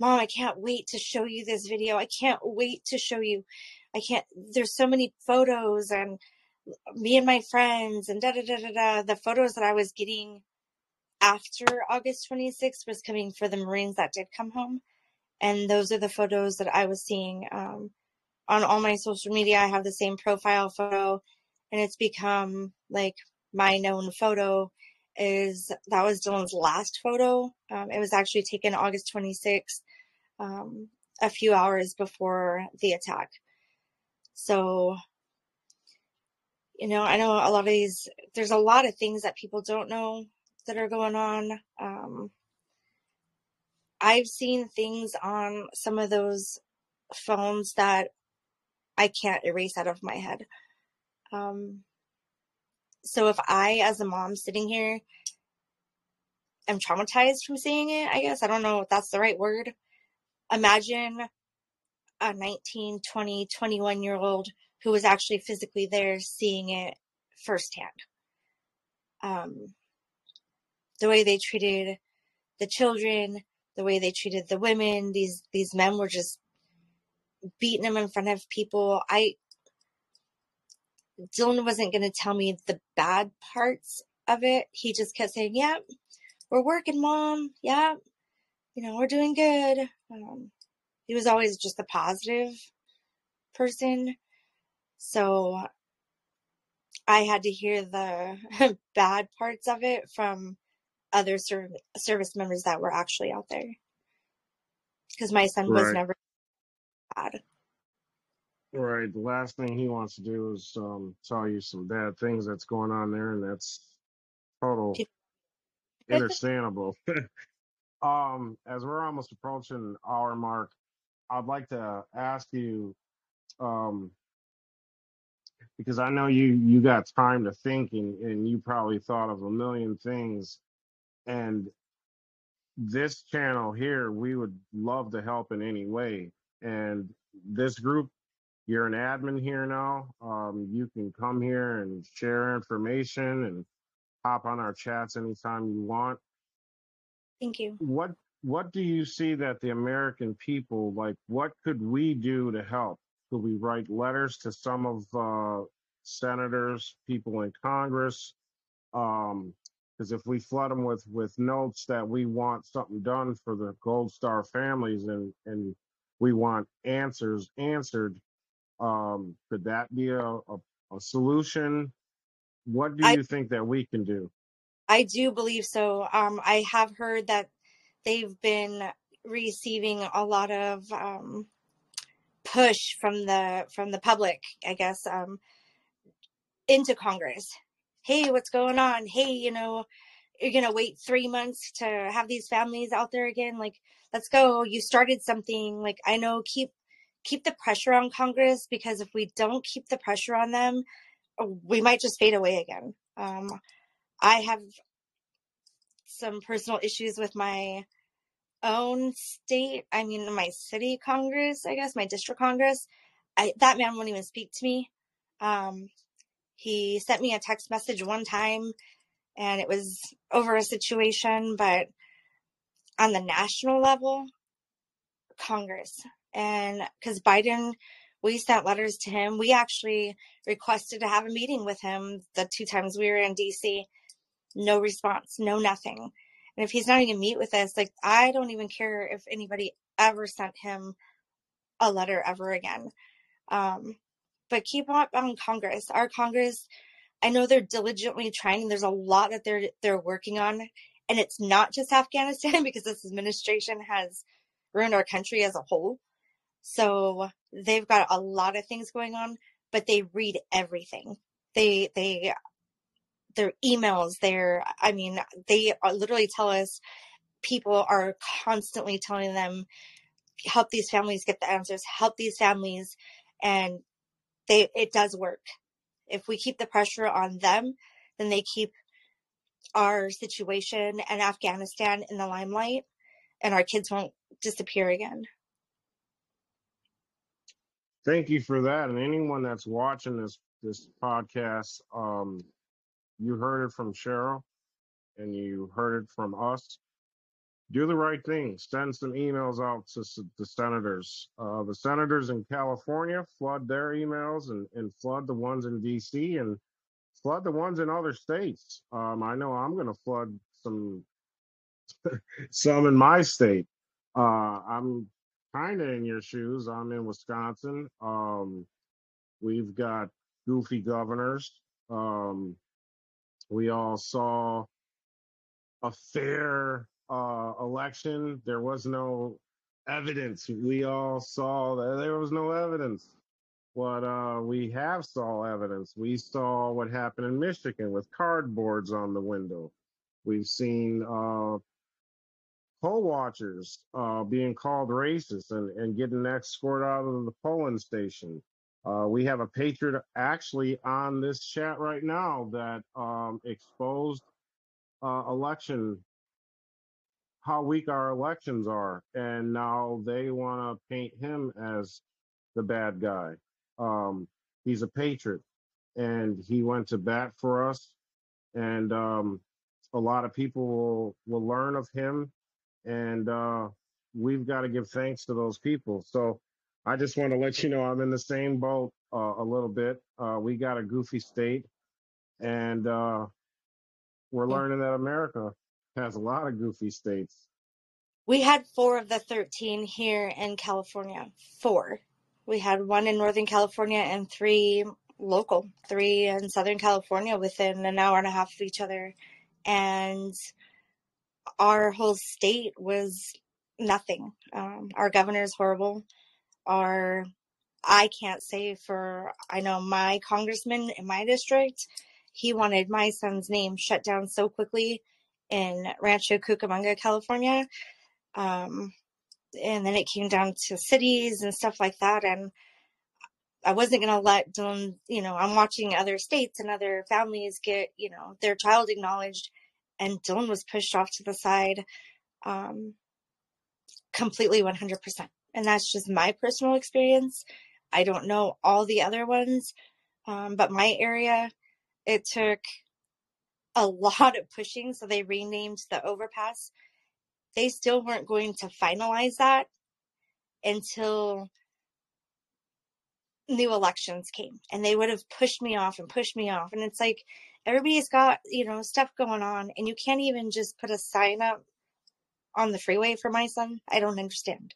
Speaker 2: Mom, I can't wait to show you this video. I can't wait to show you. I can't, there's so many photos and me and my friends and da da da da da. The photos that I was getting after August 26th was coming for the Marines that did come home and those are the photos that I was seeing um, on all my social media. I have the same profile photo, and it's become like my known photo. Is that was Dylan's last photo? Um, it was actually taken August 26th, um, a few hours before the attack. So, you know, I know a lot of these. There's a lot of things that people don't know that are going on. Um, I've seen things on some of those phones that I can't erase out of my head. Um, so if I, as a mom sitting here, am traumatized from seeing it, I guess, I don't know if that's the right word. Imagine a 19, 20, 21 year old who was actually physically there seeing it firsthand. Um, the way they treated the children, the way they treated the women. These these men were just beating them in front of people. I Dylan wasn't going to tell me the bad parts of it. He just kept saying, "Yeah, we're working, mom. Yeah, you know, we're doing good." Um, he was always just a positive person. So I had to hear the [laughs] bad parts of it from other serv- service members that were actually out there because my son was never bad.
Speaker 1: Right. The last thing he wants to do is um, tell you some bad things that's going on there, and that's total understandable. [laughs] um, as we're almost approaching our mark, I'd like to ask you, um, because I know you you got time to think, and, and you probably thought of a million things, and this channel here, we would love to help in any way. And this group, you're an admin here now. Um, you can come here and share information and hop on our chats anytime you want.
Speaker 2: Thank you.
Speaker 1: What what do you see that the American people like? What could we do to help? could we write letters to some of uh, senators, people in Congress? Um, because if we flood them with with notes that we want something done for the Gold Star families and and we want answers answered, um, could that be a, a, a solution? What do
Speaker 2: I
Speaker 1: you think that we can do?
Speaker 2: I do believe so. Um, I have heard that they've been receiving a lot of um, push from the from the public, I guess, um, into Congress. Hey, what's going on? Hey, you know, you're gonna wait three months to have these families out there again. Like, let's go. You started something. Like, I know keep keep the pressure on Congress because if we don't keep the pressure on them, we might just fade away again. Um, I have some personal issues with my own state. I mean, my city Congress, I guess, my district Congress. I, that man won't even speak to me. Um, he sent me a text message one time and it was over a situation, but on the national level, Congress. And because Biden, we sent letters to him. We actually requested to have a meeting with him the two times we were in DC. No response, no nothing. And if he's not even meet with us, like I don't even care if anybody ever sent him a letter ever again. Um, but keep up on Congress. Our Congress, I know they're diligently trying. There's a lot that they're they're working on, and it's not just Afghanistan [laughs] because this administration has ruined our country as a whole. So they've got a lot of things going on, but they read everything. They they their emails, their I mean, they uh, literally tell us people are constantly telling them help these families get the answers, help these families and they it does work. If we keep the pressure on them, then they keep our situation and Afghanistan in the limelight and our kids won't disappear again.
Speaker 1: Thank you for that. And anyone that's watching this this podcast, um, you heard it from Cheryl and you heard it from us. Do the right thing. Send some emails out to the senators. Uh, the senators in California flood their emails and, and flood the ones in DC and flood the ones in other states. Um, I know I'm going to flood some [laughs] some in my state. Uh, I'm kind of in your shoes. I'm in Wisconsin. Um, we've got goofy governors. Um, we all saw a fair uh, election. There was no evidence. We all saw that there was no evidence. But uh, we have saw evidence. We saw what happened in Michigan with cardboards on the window. We've seen uh, poll watchers uh, being called racist and, and getting escorted out of the polling station. Uh, we have a patriot actually on this chat right now that um, exposed uh, election, how weak our elections are, and now they want to paint him as the bad guy. Um, he's a patriot, and he went to bat for us, and um, a lot of people will, will learn of him, and uh, we've got to give thanks to those people. So I just want to let you know I'm in the same boat uh, a little bit. Uh, we got a goofy state, and uh, we're learning that America has a lot of goofy states.
Speaker 2: We had four of the 13 here in California. Four. We had one in Northern California and three local, three in Southern California within an hour and a half of each other. And our whole state was nothing. Um, our governor is horrible Our I can't say for I know my congressman in my district, he wanted my son's name shut down so quickly in Rancho Cucamonga, California. Um, and then it came down to cities and stuff like that. And I wasn't going to let them, you know, I'm watching other states and other families get, you know, their child acknowledged. And Dylan was pushed off to the side um, completely 100% and that's just my personal experience. I don't know all the other ones, um, but my area, it took a [laughs] lot of pushing. So they renamed the overpass. They still weren't going to finalize that until new elections came and they would have pushed me off and pushed me off. And it's like everybody's got, you know, stuff going on and you can't even just put a sign up on the freeway for my son. I don't understand.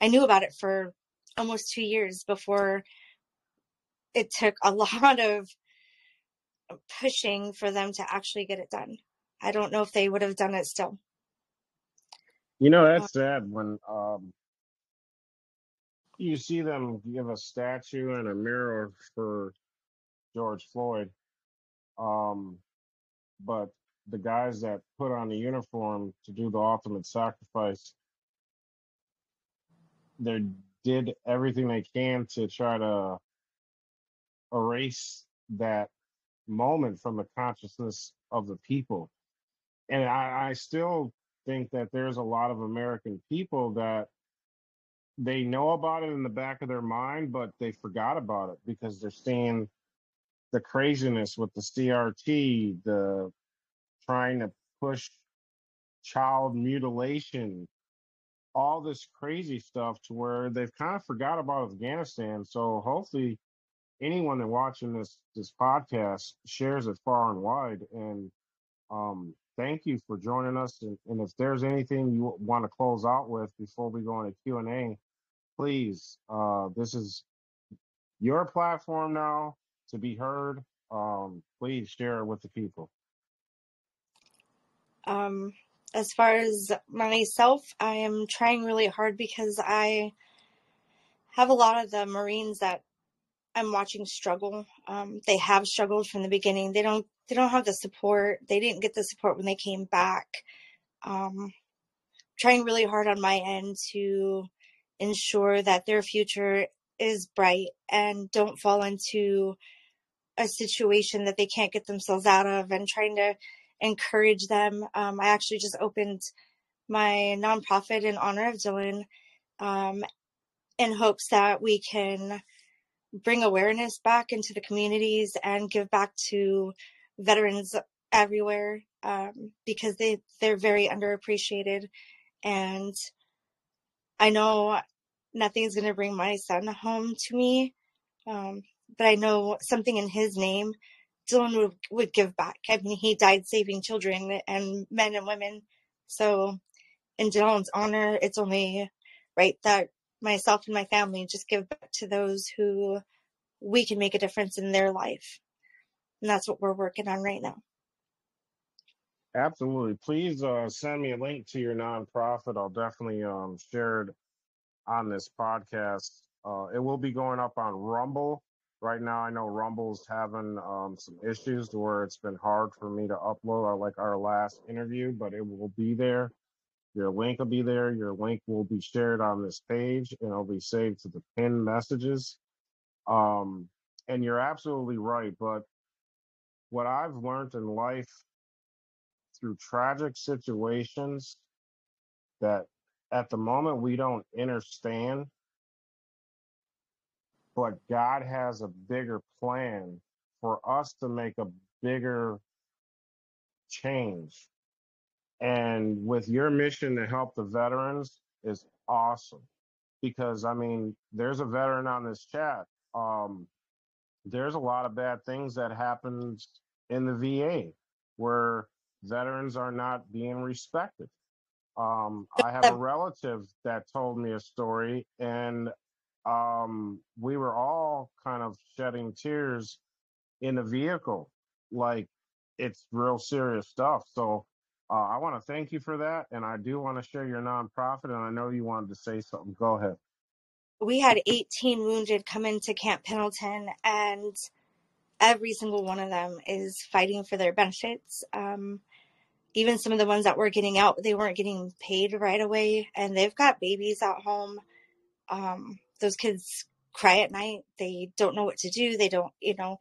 Speaker 2: I knew about it for almost two years before it took a [laughs] lot of pushing for them to actually get it done. I don't know if they would have done it still.
Speaker 1: You know, that's sad when um, you see them give a statue and a mirror for George Floyd. Um, but the guys that put on the uniform to do the ultimate sacrifice, they did everything they can to try to erase that moment from the consciousness of the people. And I, I still think that there's a lot of American people that they know about it in the back of their mind, but they forgot about it because they're seeing the craziness with the CRT, the trying to push child mutilation, all this crazy stuff to where they've kind of forgot about Afghanistan. So hopefully anyone that watching this this podcast shares it far and wide. And um, thank you for joining us. And, and if there's anything you want to close out with before we go into Q and A, please. Uh, this is your platform now to be heard. Um, please share it with the people.
Speaker 2: Um, as far as myself, I am trying really hard because I have a lot of the Marines that I'm watching struggle. Um, they have struggled from the beginning. They don't they don't have the support. They didn't get the support when they came back. Um, trying really hard on my end to ensure that their future is bright and don't fall into a situation that they can't get themselves out of and trying to encourage them. Um, I actually just opened my nonprofit in honor of Dylan um, in hopes that we can bring awareness back into the communities and give back to veterans everywhere um, because they they're very underappreciated and i know nothing's going to bring my son home to me um, but i know something in his name dylan would, would give back i mean he died saving children and men and women so in dylan's honor it's only right that myself and my family just give back to those who we can make a difference in their life. And that's what we're working on right now.
Speaker 1: Absolutely. Please uh, send me a link to your nonprofit. I'll definitely um, share it on this podcast. Uh, it will be going up on Rumble. Right now, I know Rumble's having um, some issues to where it's been hard for me to upload, uh, like our last interview, but it will be there. Your link will be there. Your link will be shared on this page and it'll be saved to the pinned messages. Um, and you're absolutely right. But what I've learned in life through tragic situations that at the moment we don't understand, but God has a bigger plan for us to make a bigger change. And with your mission to help the veterans is awesome because I mean, there's a veteran on this chat. Um, there's a lot of bad things that happens in the VA where veterans are not being respected. Um, I have a relative that told me a story, and um, we were all kind of shedding tears in the vehicle. Like it's real serious stuff. So uh, I want to thank you for that. And I do want to share your nonprofit. And I know you wanted to say something. Go ahead.
Speaker 2: We had 18 wounded come into Camp Pendleton, and every single one of them is fighting for their benefits. Um, even some of the ones that were getting out, they weren't getting paid right away, and they've got babies at home. Um, those kids cry at night. They don't know what to do. They don't, you know.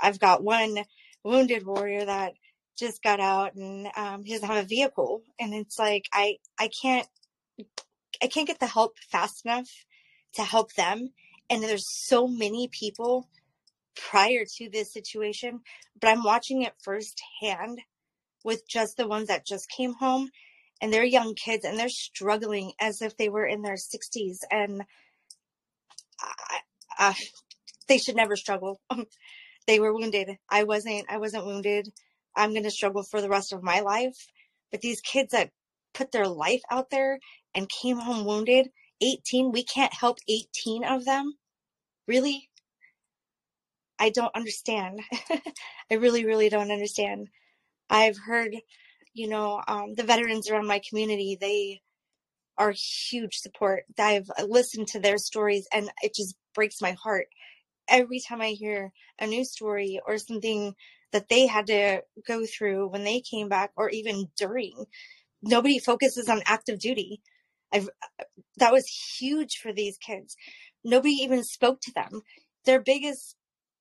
Speaker 2: I've got one wounded warrior that just got out and um, he doesn't have a vehicle, and it's like I I can't I can't get the help fast enough to help them. And there's so many people prior to this situation, but I'm watching it firsthand with just the ones that just came home and they're young kids and they're struggling as if they were in their 60s and uh, they should never struggle. [laughs] they were wounded. I wasn't. I wasn't wounded. I'm going to struggle for the rest of my life. But these kids that put their life out there and came home wounded, 18, we can't help 18 of them. Really? I don't understand. [laughs] I really, really don't understand. I've heard, you know, um, the veterans around my community, they are huge support. I've listened to their stories and it just breaks my heart every time I hear a news story or something that they had to go through when they came back or even during. Nobody focuses on active duty. I've uh, that was huge for these kids. Nobody even spoke to them. Their biggest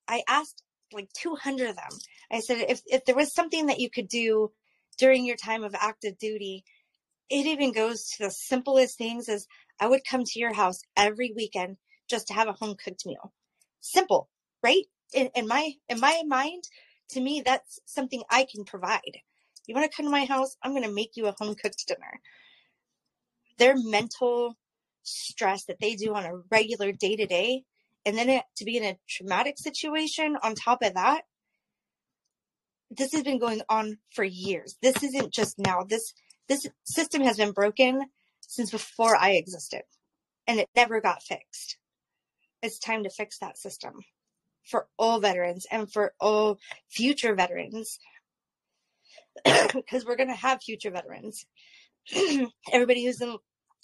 Speaker 2: I asked like 200 of them. I said if if there was something that you could do during your time of active duty, it even goes to the simplest things as I would come to your house every weekend just to have a home cooked meal. Simple, right? In, in my in my mind, to me, that's something I can provide. You want to come to my house? I'm going to make you a home cooked dinner. Their mental stress that they do on a regular day to day, and then it, to be in a traumatic situation on top of that, this has been going on for years. This isn't just now. This this system has been broken since before I existed, and it never got fixed. It's time to fix that system for all veterans and for all future veterans. [clears throat] Because we're going to have future veterans. [clears throat] Everybody who's in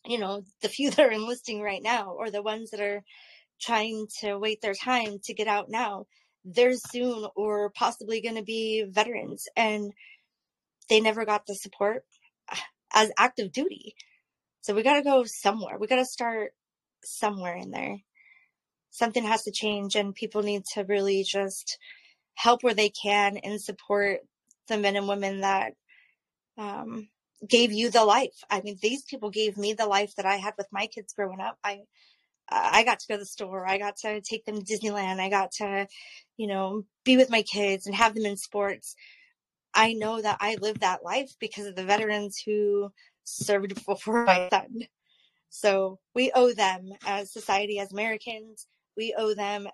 Speaker 2: you know the few [laughs] that are enlisting right now or the ones that are trying to wait their time to get out now they're soon or possibly going to be veterans and they never got the support [sighs] as active duty. So we got to go somewhere. We got to start somewhere in there something has to change and people need to really just help where they can and support the men and women that um, gave you the life. I mean, these people gave me the life that I had with my kids growing up. I I got to go to the store. I got to take them to Disneyland. I got to, you know, be with my kids and have them in sports. I know that I lived that life because of the veterans who served before [laughs] my son. So we owe them as society, as Americans, we owe them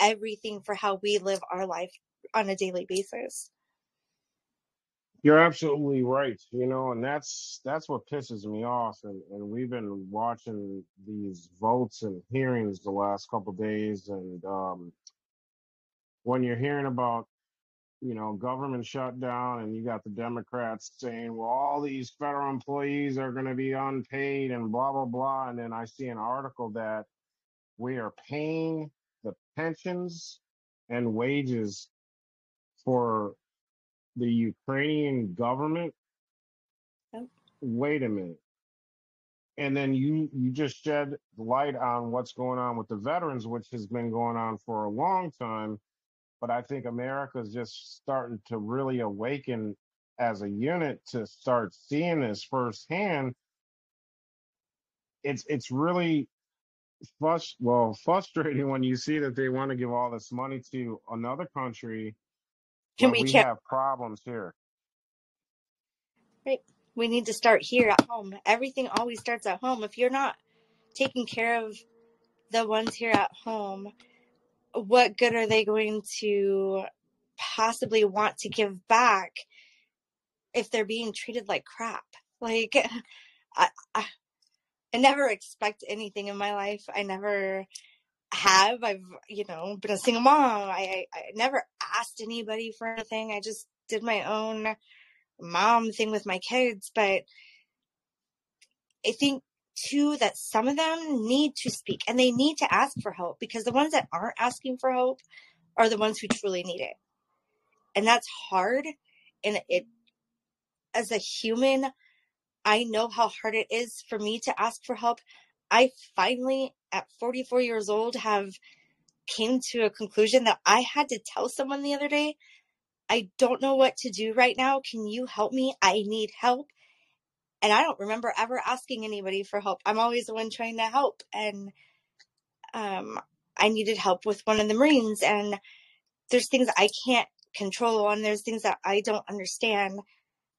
Speaker 2: everything for how we live our life on a daily basis.
Speaker 1: You're absolutely right. You know, and that's that's what pisses me off. And, and we've been watching these votes and hearings the last couple days. And um, when you're hearing about, you know, government shutdown, and you got the Democrats saying, well, all these federal employees are going to be unpaid and blah blah blah. And then I see an article that we are paying the pensions and wages for the Ukrainian government.
Speaker 2: Yep.
Speaker 1: Wait a minute. And then you you just shed light on what's going on with the veterans, which has been going on for a long time. But I think America is just starting to really awaken as a unit to start seeing this firsthand. It's it's really frust- well frustrating when you see that they want to give all this money to another country
Speaker 2: Can
Speaker 1: when
Speaker 2: we
Speaker 1: we have problems here.
Speaker 2: right? We need to start here at home. Everything always starts at home. If you're not taking care of the ones here at home, what good are they going to possibly want to give back if they're being treated like crap? Like I, I, never expect anything in my life. I never have. I've, you know, been a single mom. I, I, I never asked anybody for anything. I just did my own mom thing with my kids. But I think too that some of them need to speak and they need to ask for help because the ones that aren't asking for help are the ones who truly need it. And that's hard. And it, as a human, I know how hard it is for me to ask for help. I finally, at 44 years old, have came to a conclusion that I had to tell someone the other day, I don't know what to do right now. Can you help me? I need help. And I don't remember ever asking anybody for help. I'm always the one trying to help. And um, I needed help with one of the Marines. And there's things I can't control and there's things that I don't understand.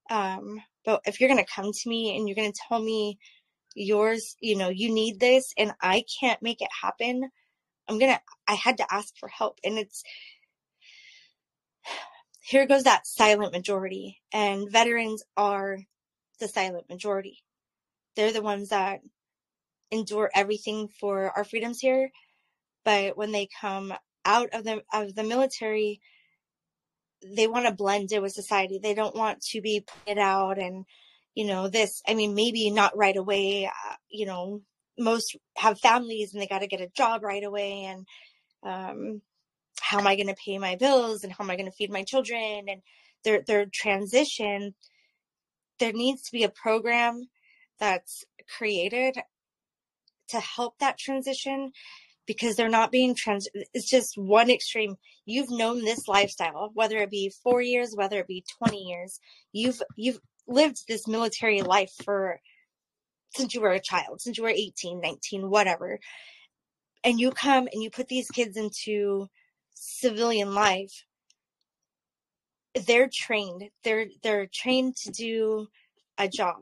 Speaker 2: Um, but if you're going to come to me and you're going to tell me yours, you know, you need this and I can't make it happen, I'm gonna, I had to ask for help. And it's, [sighs] here goes that silent majority. And veterans are the silent majority. They're the ones that endure everything for our freedoms here. But when they come out of the of the military, they want to blend in with society. They don't want to be put out and you know this. I mean, maybe not right away. Uh, you know, most have families and they got to get a job right away and um, how am I going to pay my bills and how am I going to feed my children and their their transition there needs to be a program that's created to help that transition because they're not being trans it's just one extreme. You've known this lifestyle whether it be 4 years whether it be 20 years. You've you've lived this military life for since you were a child since you were 18 19 whatever. And you come and you put these kids into civilian life. They're trained. They're they're trained to do a job.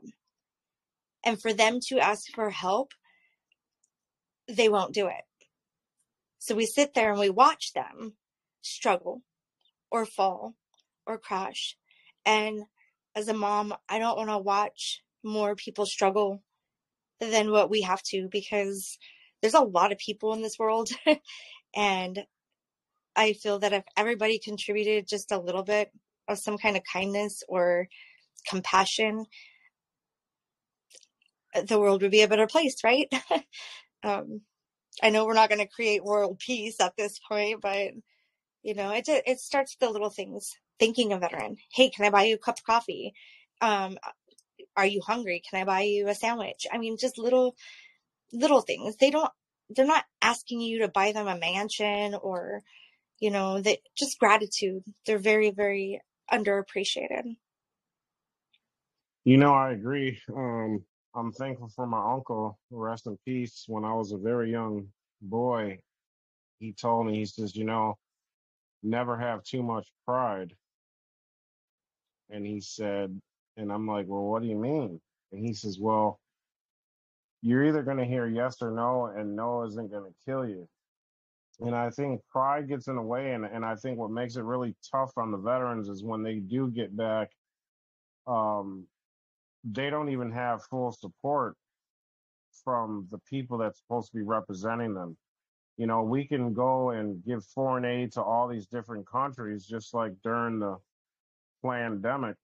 Speaker 2: And for them to ask for help they won't do it so we sit there and we watch them struggle or fall or crash and as a mom i don't want to watch more people struggle than what we have to because there's a lot of people in this world [laughs] and I feel that if everybody contributed just a little bit of some kind of kindness or compassion, the world would be a better place, right? [laughs] um, I know we're not going to create world peace at this point, but you know, it it starts with the little things. Thinking a veteran. Hey, can I buy you a cup of coffee? Um, are you hungry? Can I buy you a sandwich? I mean, just little little things. They don't. They're not asking you to buy them a mansion or you know, that just gratitude. They're very, very underappreciated.
Speaker 1: You know, I agree. Um, I'm thankful for my uncle, rest in peace. When I was a very young boy, he told me, he says, you know, never have too much pride. And he said, and I'm like, well, what do you mean? And he says, well, you're either going to hear yes or no, and no isn't going to kill you. And I think pride gets in the way, and, and I think what makes it really tough on the veterans is when they do get back, um, they don't even have full support from the people that's supposed to be representing them. You know, we can go and give foreign aid to all these different countries, just like during the pandemic.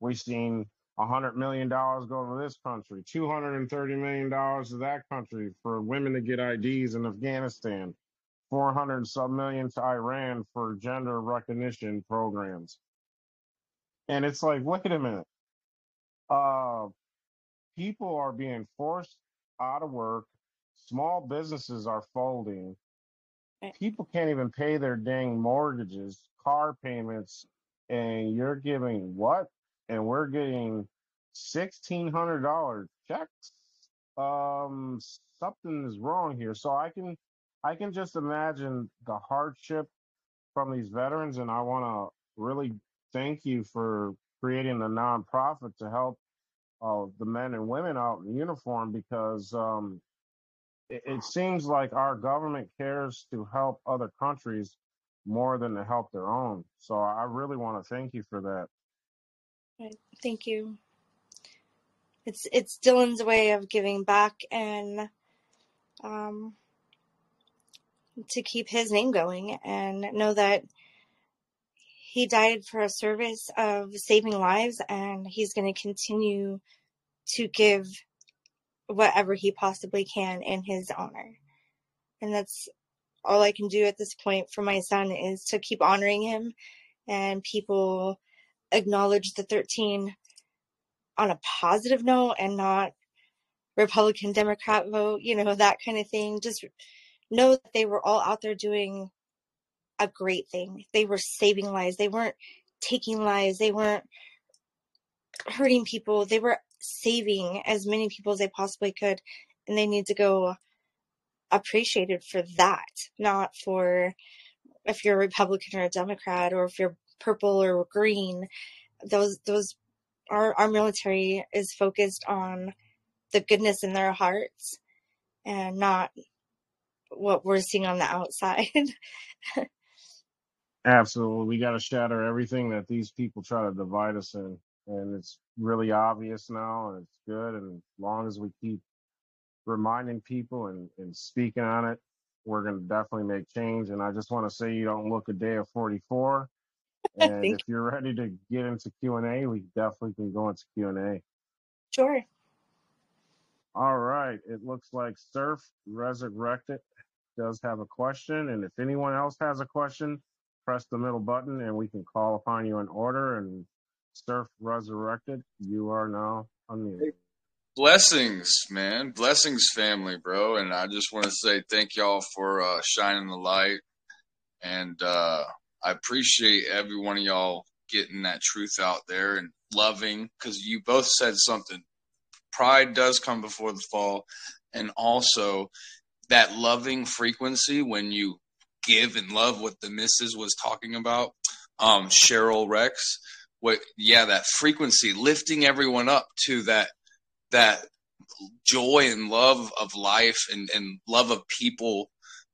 Speaker 1: We've seen $100 million go to this country, $230 million to that country for women to get IDs in Afghanistan, 400 some million to Iran for gender recognition programs. And it's like, wait a minute. Uh, people are being forced out of work. Small businesses are folding. People can't even pay their dang mortgages, car payments, and you're giving what? and we're getting sixteen hundred dollar checks. Um, something is wrong here. So I can, I can just imagine the hardship from these veterans, and I want to really thank you for creating a nonprofit to help uh, the men and women out in uniform because um, it, it seems like our government cares to help other countries more than to help their own. So I really want to thank you for that.
Speaker 2: Thank you. It's it's Dylan's way of giving back and um, to keep his name going and know that he died for a service of saving lives and he's going to continue to give whatever he possibly can in his honor. And that's all I can do at this point for my son is to keep honoring him and people acknowledge the 13 on a positive note and not Republican, Democrat vote, you know, that kind of thing. Just know that they were all out there doing a great thing. They were saving lives. They weren't taking lives. They weren't hurting people. They were saving as many people as they possibly could. And they need to go appreciated for that, not for if you're a Republican or a Democrat or if you're purple or green. Those those our our military is focused on the goodness in their hearts and not what we're seeing on the outside. [laughs]
Speaker 1: Absolutely. We got to shatter everything that these people try to divide us in. And it's really obvious now, and it's good. And as long as we keep reminding people and, and speaking on it, we're going to definitely make change. And I just want to say you don't look a day of 44. [laughs] And if you're ready to get into Q&A, we definitely can go into Q&A.
Speaker 2: Sure.
Speaker 1: All right. It looks like Surf Resurrected does have a question. And if anyone else has a question, press the middle button and we can call upon you in order. And Surf Resurrected, you are now unmuted.
Speaker 3: Blessings, man. Blessings, family, bro. And I just want to say thank y'all for uh, shining the light. And uh, I appreciate every one of y'all getting that truth out there and loving because you both said something. Pride does come before the fall. And also that loving frequency when you give and love what the missus was talking about um cheryl rex what yeah that frequency lifting everyone up to that that joy and love of life and and love of people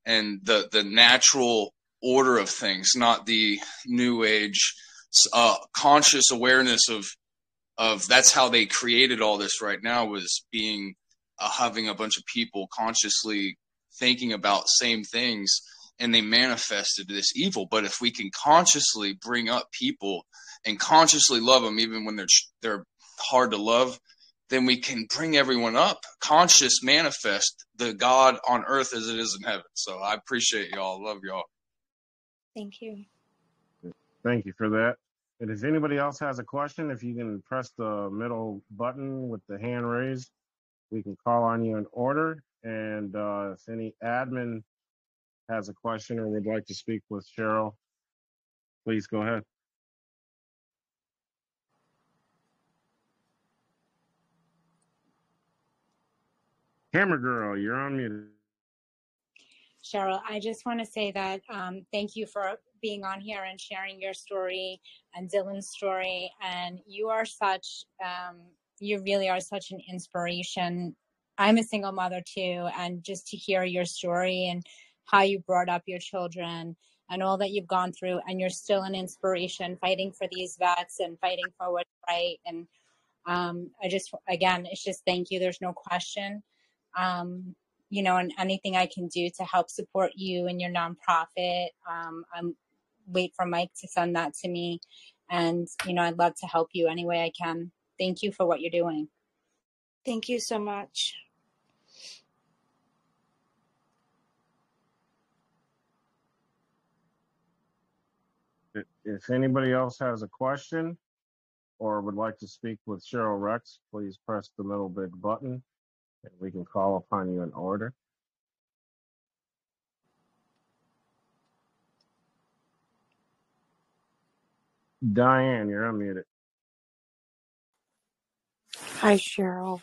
Speaker 3: and the the natural order of things not the new age uh conscious awareness of of that's how they created all this right now was being uh, having a bunch of people consciously thinking about same things and they manifested this evil. But if we can consciously bring up people and consciously love them, even when they're they're hard to love, then we can bring everyone up. Conscious manifest the God on earth as it is in heaven. So I appreciate y'all. Love y'all.
Speaker 2: Thank you.
Speaker 1: Thank you for that. And if anybody else has a question, if you can press the middle button with the hand raised, we can call on you in order. And uh, if any admin has a question or would like to speak with Cheryl, please go ahead. Hammer Girl, you're on mute.
Speaker 4: Cheryl, I just want to say that um, thank you for being on here and sharing your story and Dylan's story. And you are such, um, you really are such an inspiration. I'm a single mother too. And just to hear your story and how you brought up your children and all that you've gone through and you're still an inspiration fighting for these vets and fighting for what's right. And um, i just again it's just thank you. There's no question. Um, you know and anything i can do to help support you and your nonprofit um, i'm wait for mike to send that to me. And you know i'd love to help you any way i can. Thank you for what you're doing.
Speaker 2: Thank you so much
Speaker 1: If anybody else has a question or would like to speak with Cheryl Rex, please press the middle big button and we can call upon you in order. Diane, you're unmuted.
Speaker 5: Hi, Cheryl.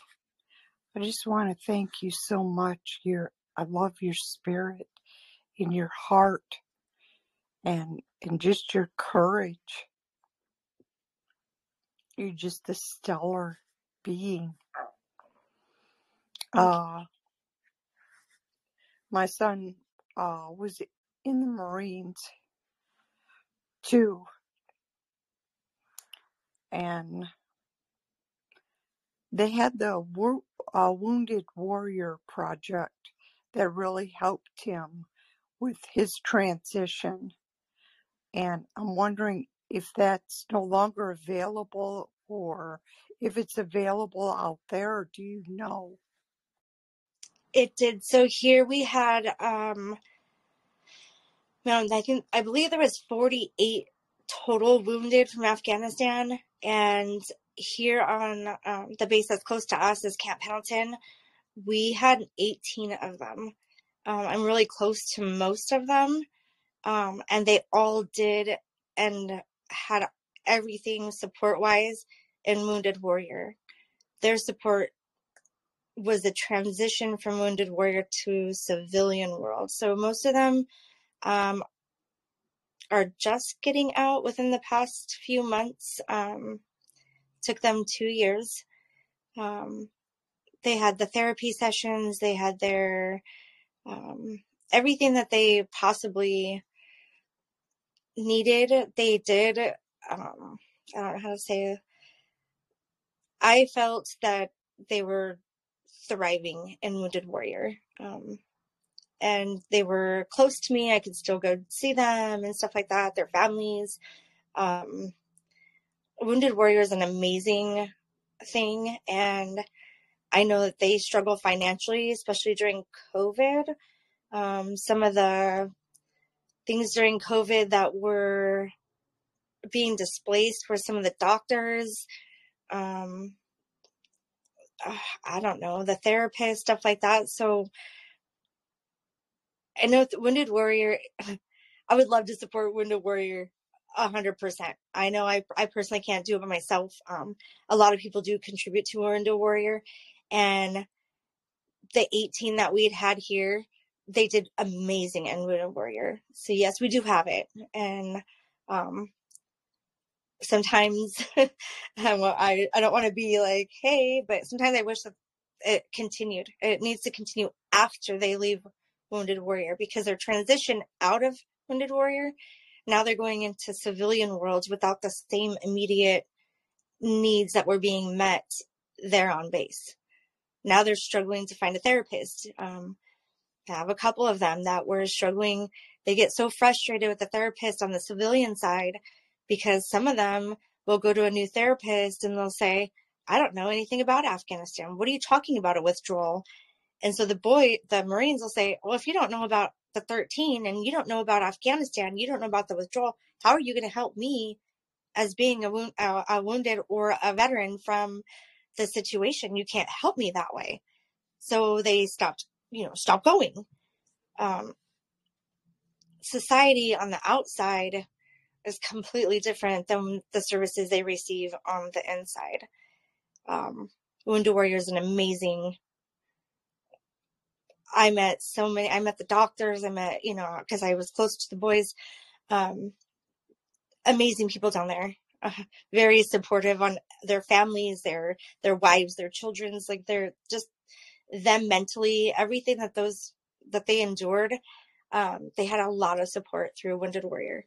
Speaker 5: I just want to thank you so much. Your, I love your spirit and your heart and and just your courage. You're just a stellar being. Uh, my son uh, was in the Marines too, and they had the Wo- uh, Wounded Warrior Project that really helped him with his transition and I'm wondering if that's no longer available or if it's available out there. Do you know?
Speaker 2: It did. So here we had, um, I think I believe there was 48 total wounded from Afghanistan, and here on um, the base that's close to us is Camp Pendleton. We had 18 of them. Um, I'm really close to most of them, um, and they all did and had everything support wise in Wounded Warrior. Their support was the transition from Wounded Warrior to civilian world. So most of them um, are just getting out within the past few months. Um, took them two years. Um, they had the therapy sessions, they had their um, everything that they possibly needed, they did. Um, I don't know how to say. I felt that they were thriving in Wounded Warrior. Um, and they were close to me. I could still go see them and stuff like that, their families. Um, Wounded Warrior is an amazing thing. And I know that they struggle financially, especially during COVID. Um, some of the things during COVID that were being displaced were some of the doctors, um, uh, I don't know, the therapist, stuff like that. So I know Wounded Warrior, [laughs] I would love to support Wounded Warrior a hundred percent. I know I, I personally can't do it by myself. Um, a lot of people do contribute to Wounded Warrior and the 18 that we'd had here, they did amazing in Wounded Warrior. So yes, we do have it. And, um, sometimes [laughs] I, I don't want to be like, hey, but sometimes I wish that it continued. It needs to continue after they leave Wounded Warrior because their transition out of Wounded Warrior, now they're going into civilian worlds without the same immediate needs that were being met there on base. Now they're struggling to find a therapist. Um, I have a couple of them that were struggling. They get so frustrated with the therapist on the civilian side because some of them will go to a new therapist and they'll say, I don't know anything about Afghanistan. What are you talking about a withdrawal? And so the boy, the Marines will say, well, if you don't know about the 13 and you don't know about Afghanistan, you don't know about the withdrawal, how are you going to help me as being a, wound, a, a wounded or a veteran from the situation? You can't help me that way. So they stopped, you know, stop going. Um, society on the outside is completely different than the services they receive on the inside. Um, Wounded Warrior is an amazing. I met so many. I met the doctors. I met, you know, because I was close to the boys. Um, amazing people down there. Uh, [laughs] very supportive on their families, their their wives, their children's. Like they're just them mentally. Everything that those that they endured. Um, they had a lot of support through Wounded Warrior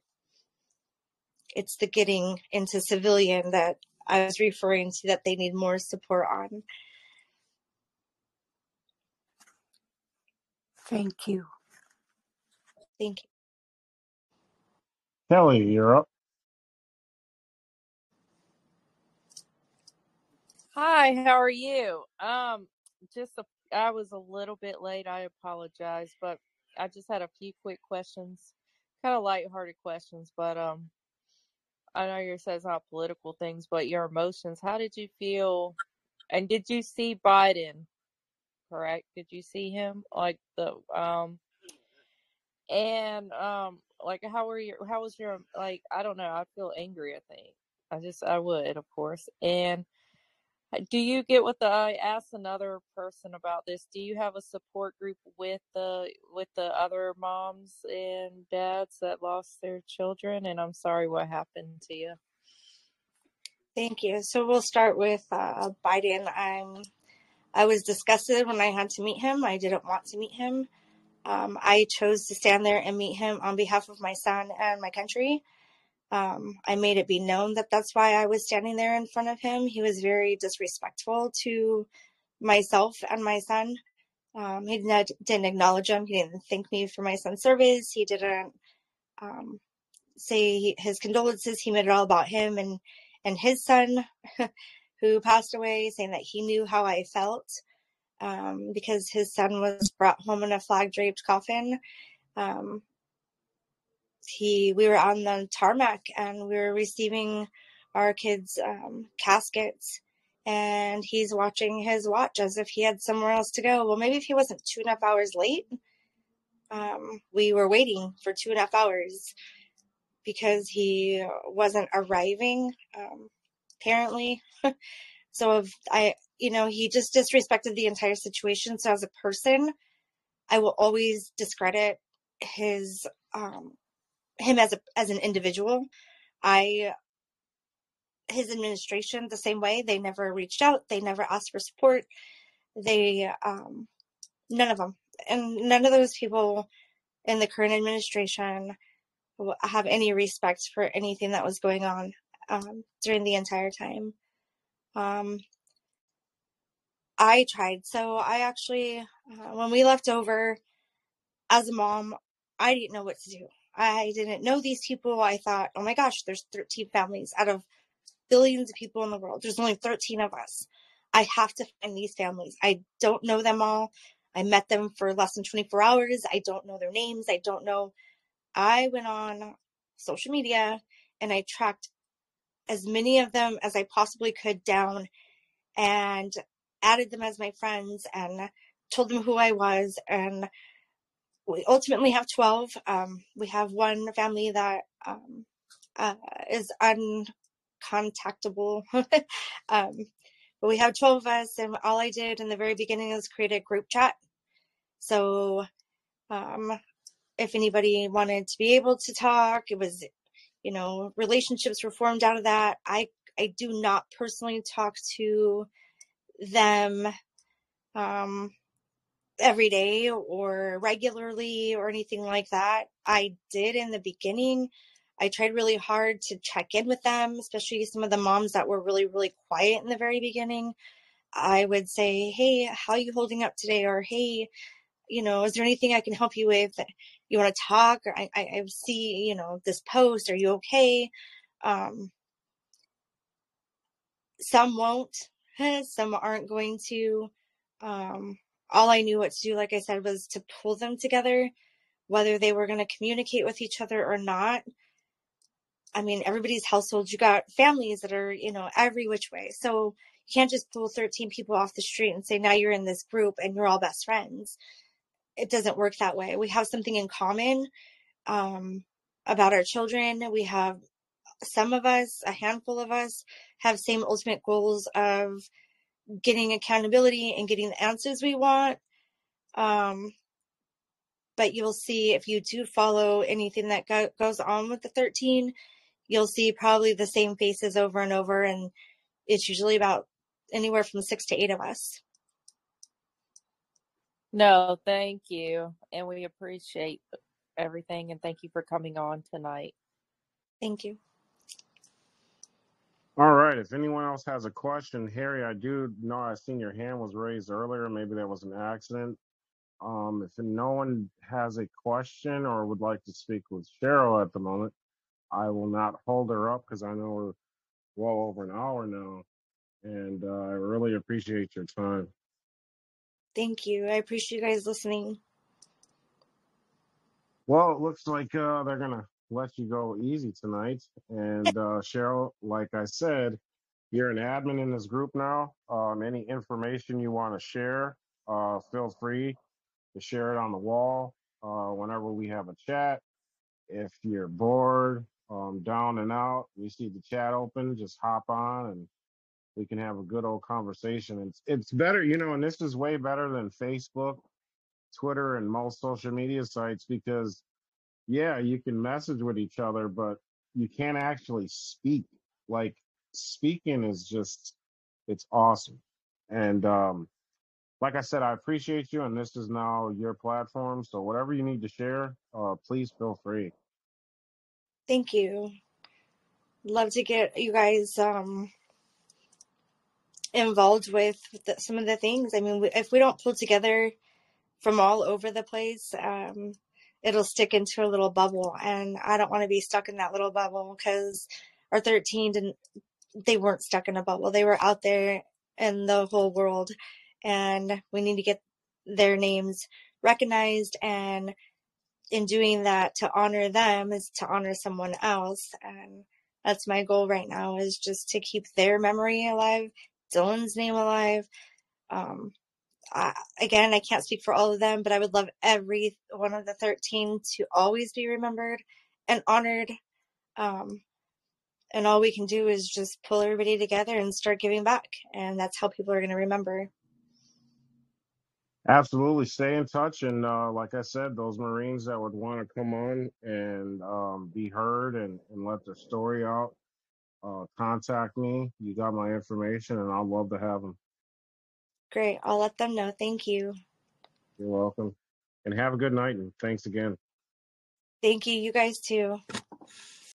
Speaker 2: it's the getting into civilian that I was referring to that they need more support on.
Speaker 5: Thank you.
Speaker 2: Thank you.
Speaker 1: Kelly, you're up.
Speaker 6: Hi, how are you? Um, just a, I was a little bit late. I apologize, but I just had a few quick questions, kind of lighthearted questions, but um, I know you said it's not political things, but your emotions. How did you feel? And did you see Biden? Correct? Did you see him? Like the um and um like how were your how was your like I don't know, I feel angry, I think. I just I would, of course. And do you get what the I asked another person about this? Do you have a support group with the with the other moms and dads that lost their children? And I'm sorry what happened to you.
Speaker 2: Thank you. So we'll start with uh, Biden. I'm I was disgusted when I had to meet him. I didn't want to meet him. Um, I chose to stand there and meet him on behalf of my son and my country. Um, I made it be known that that's why I was standing there in front of him. He was very disrespectful to myself and my son. Um, he didn't, didn't acknowledge him. He didn't thank me for my son's service. He didn't um, say his condolences. He made it all about him and and his son, [laughs] who passed away, saying that he knew how I felt um, because his son was brought home in a flag draped coffin. Um, he we were on the tarmac and we were receiving our kids um, caskets. And he's watching his watch as if he had somewhere else to go. Well maybe if he wasn't two and a half hours late um, we were waiting for two and a half hours because he wasn't arriving um, apparently. [laughs] So if i you know he just disrespected the entire situation. So as a person i will always discredit his um, him as a as an individual. I his administration the same way. They never reached out. They never asked for support. They um, none of them, and none of those people in the current administration have any respect for anything that was going on um, during the entire time. Um, I tried. So I actually, uh, when we left over as a mom, I didn't know what to do. I didn't know these people. I thought, oh my gosh, there's 13 families out of billions of people in the world. There's only 13 of us. I have to find these families. I don't know them all. I met them for less than 24 hours. I don't know their names. I don't know. I went on social media and I tracked as many of them as I possibly could down and added them as my friends and told them who I was. And we ultimately have 12. Um, we have one family that um, uh, is uncontactable. [laughs] um, but we have 12 of us, and all I did in the very beginning was create a group chat. So um, if anybody wanted to be able to talk, it was, you know, relationships were formed out of that. I I do not personally talk to them um, every day or regularly or anything like that. I did in the beginning. I tried really hard to check in with them, especially some of the moms that were really, really quiet in the very beginning. I would say, Hey, how are you holding up today? Or, Hey, you know, is there anything I can help you with? You want to talk? Or I, I, I see, you know, this post. Are you okay? Um, some won't, [laughs] some aren't going to. Um, all I knew what to do, like I said, was to pull them together, whether they were going to communicate with each other or not. I mean, everybody's household, you got families that are, you know, every which way. So you can't just pull 13 people off the street and say, now you're in this group and you're all best friends. It doesn't work that way. We have something in common um, about our children. We have some of us, a handful of us, have same ultimate goals of getting accountability and getting the answers we want. Um, but you'll see if you do follow anything that go- goes on with the 13, you'll see probably the same faces over and over. And it's usually about anywhere from six to eight of us.
Speaker 6: No, thank you. And we appreciate everything. And thank you for coming on tonight.
Speaker 2: Thank you.
Speaker 1: Right. If anyone else has a question, Harry, I do know I seen your hand was raised earlier. Maybe that was an accident. Um, if no one has a question or would like to speak with Cheryl at the moment, I will not hold her up because I know we're well over an hour now. And uh, I really appreciate your time.
Speaker 2: Thank you. I appreciate you guys listening.
Speaker 1: Well, it looks like uh, they're going to let you go easy tonight. And uh, Cheryl, like I said, you're an admin in this group now. Um, any information you want to share, uh, feel free to share it on the wall uh, whenever we have a chat. If you're bored, um, down and out, we see the chat open, just hop on and we can have a good old conversation. It's it's better, you know, and this is way better than Facebook, Twitter, and most social media sites because yeah, you can message with each other, but you can't actually speak. Like speaking is just it's awesome. And um like I said, I appreciate you and this is now your platform. So whatever you need to share, uh please feel free.
Speaker 2: Thank you. Love to get you guys um involved with the, some of the things. I mean, if we don't pull together from all over the place, um, it'll stick into a little bubble and i don't want to be stuck in that little bubble because our 13 didn't they weren't stuck in a bubble they were out there in the whole world and we need to get their names recognized and in doing that to honor them is to honor someone else and that's my goal right now is just to keep their memory alive dylan's name alive um, uh, again, I can't speak for all of them, but I would love every one of the 13 to always be remembered and honored. Um, and all we can do is just pull everybody together and start giving back. And that's how people are going to remember.
Speaker 1: Absolutely. Stay in touch. And uh, like I said, those Marines that would want to come on and um, be heard and, and let their story out, uh, contact me. You got my information, and I'd love to have them.
Speaker 2: Great. I'll let them know. Thank you.
Speaker 1: You're welcome. And have a good night and thanks again.
Speaker 2: Thank you. You guys too.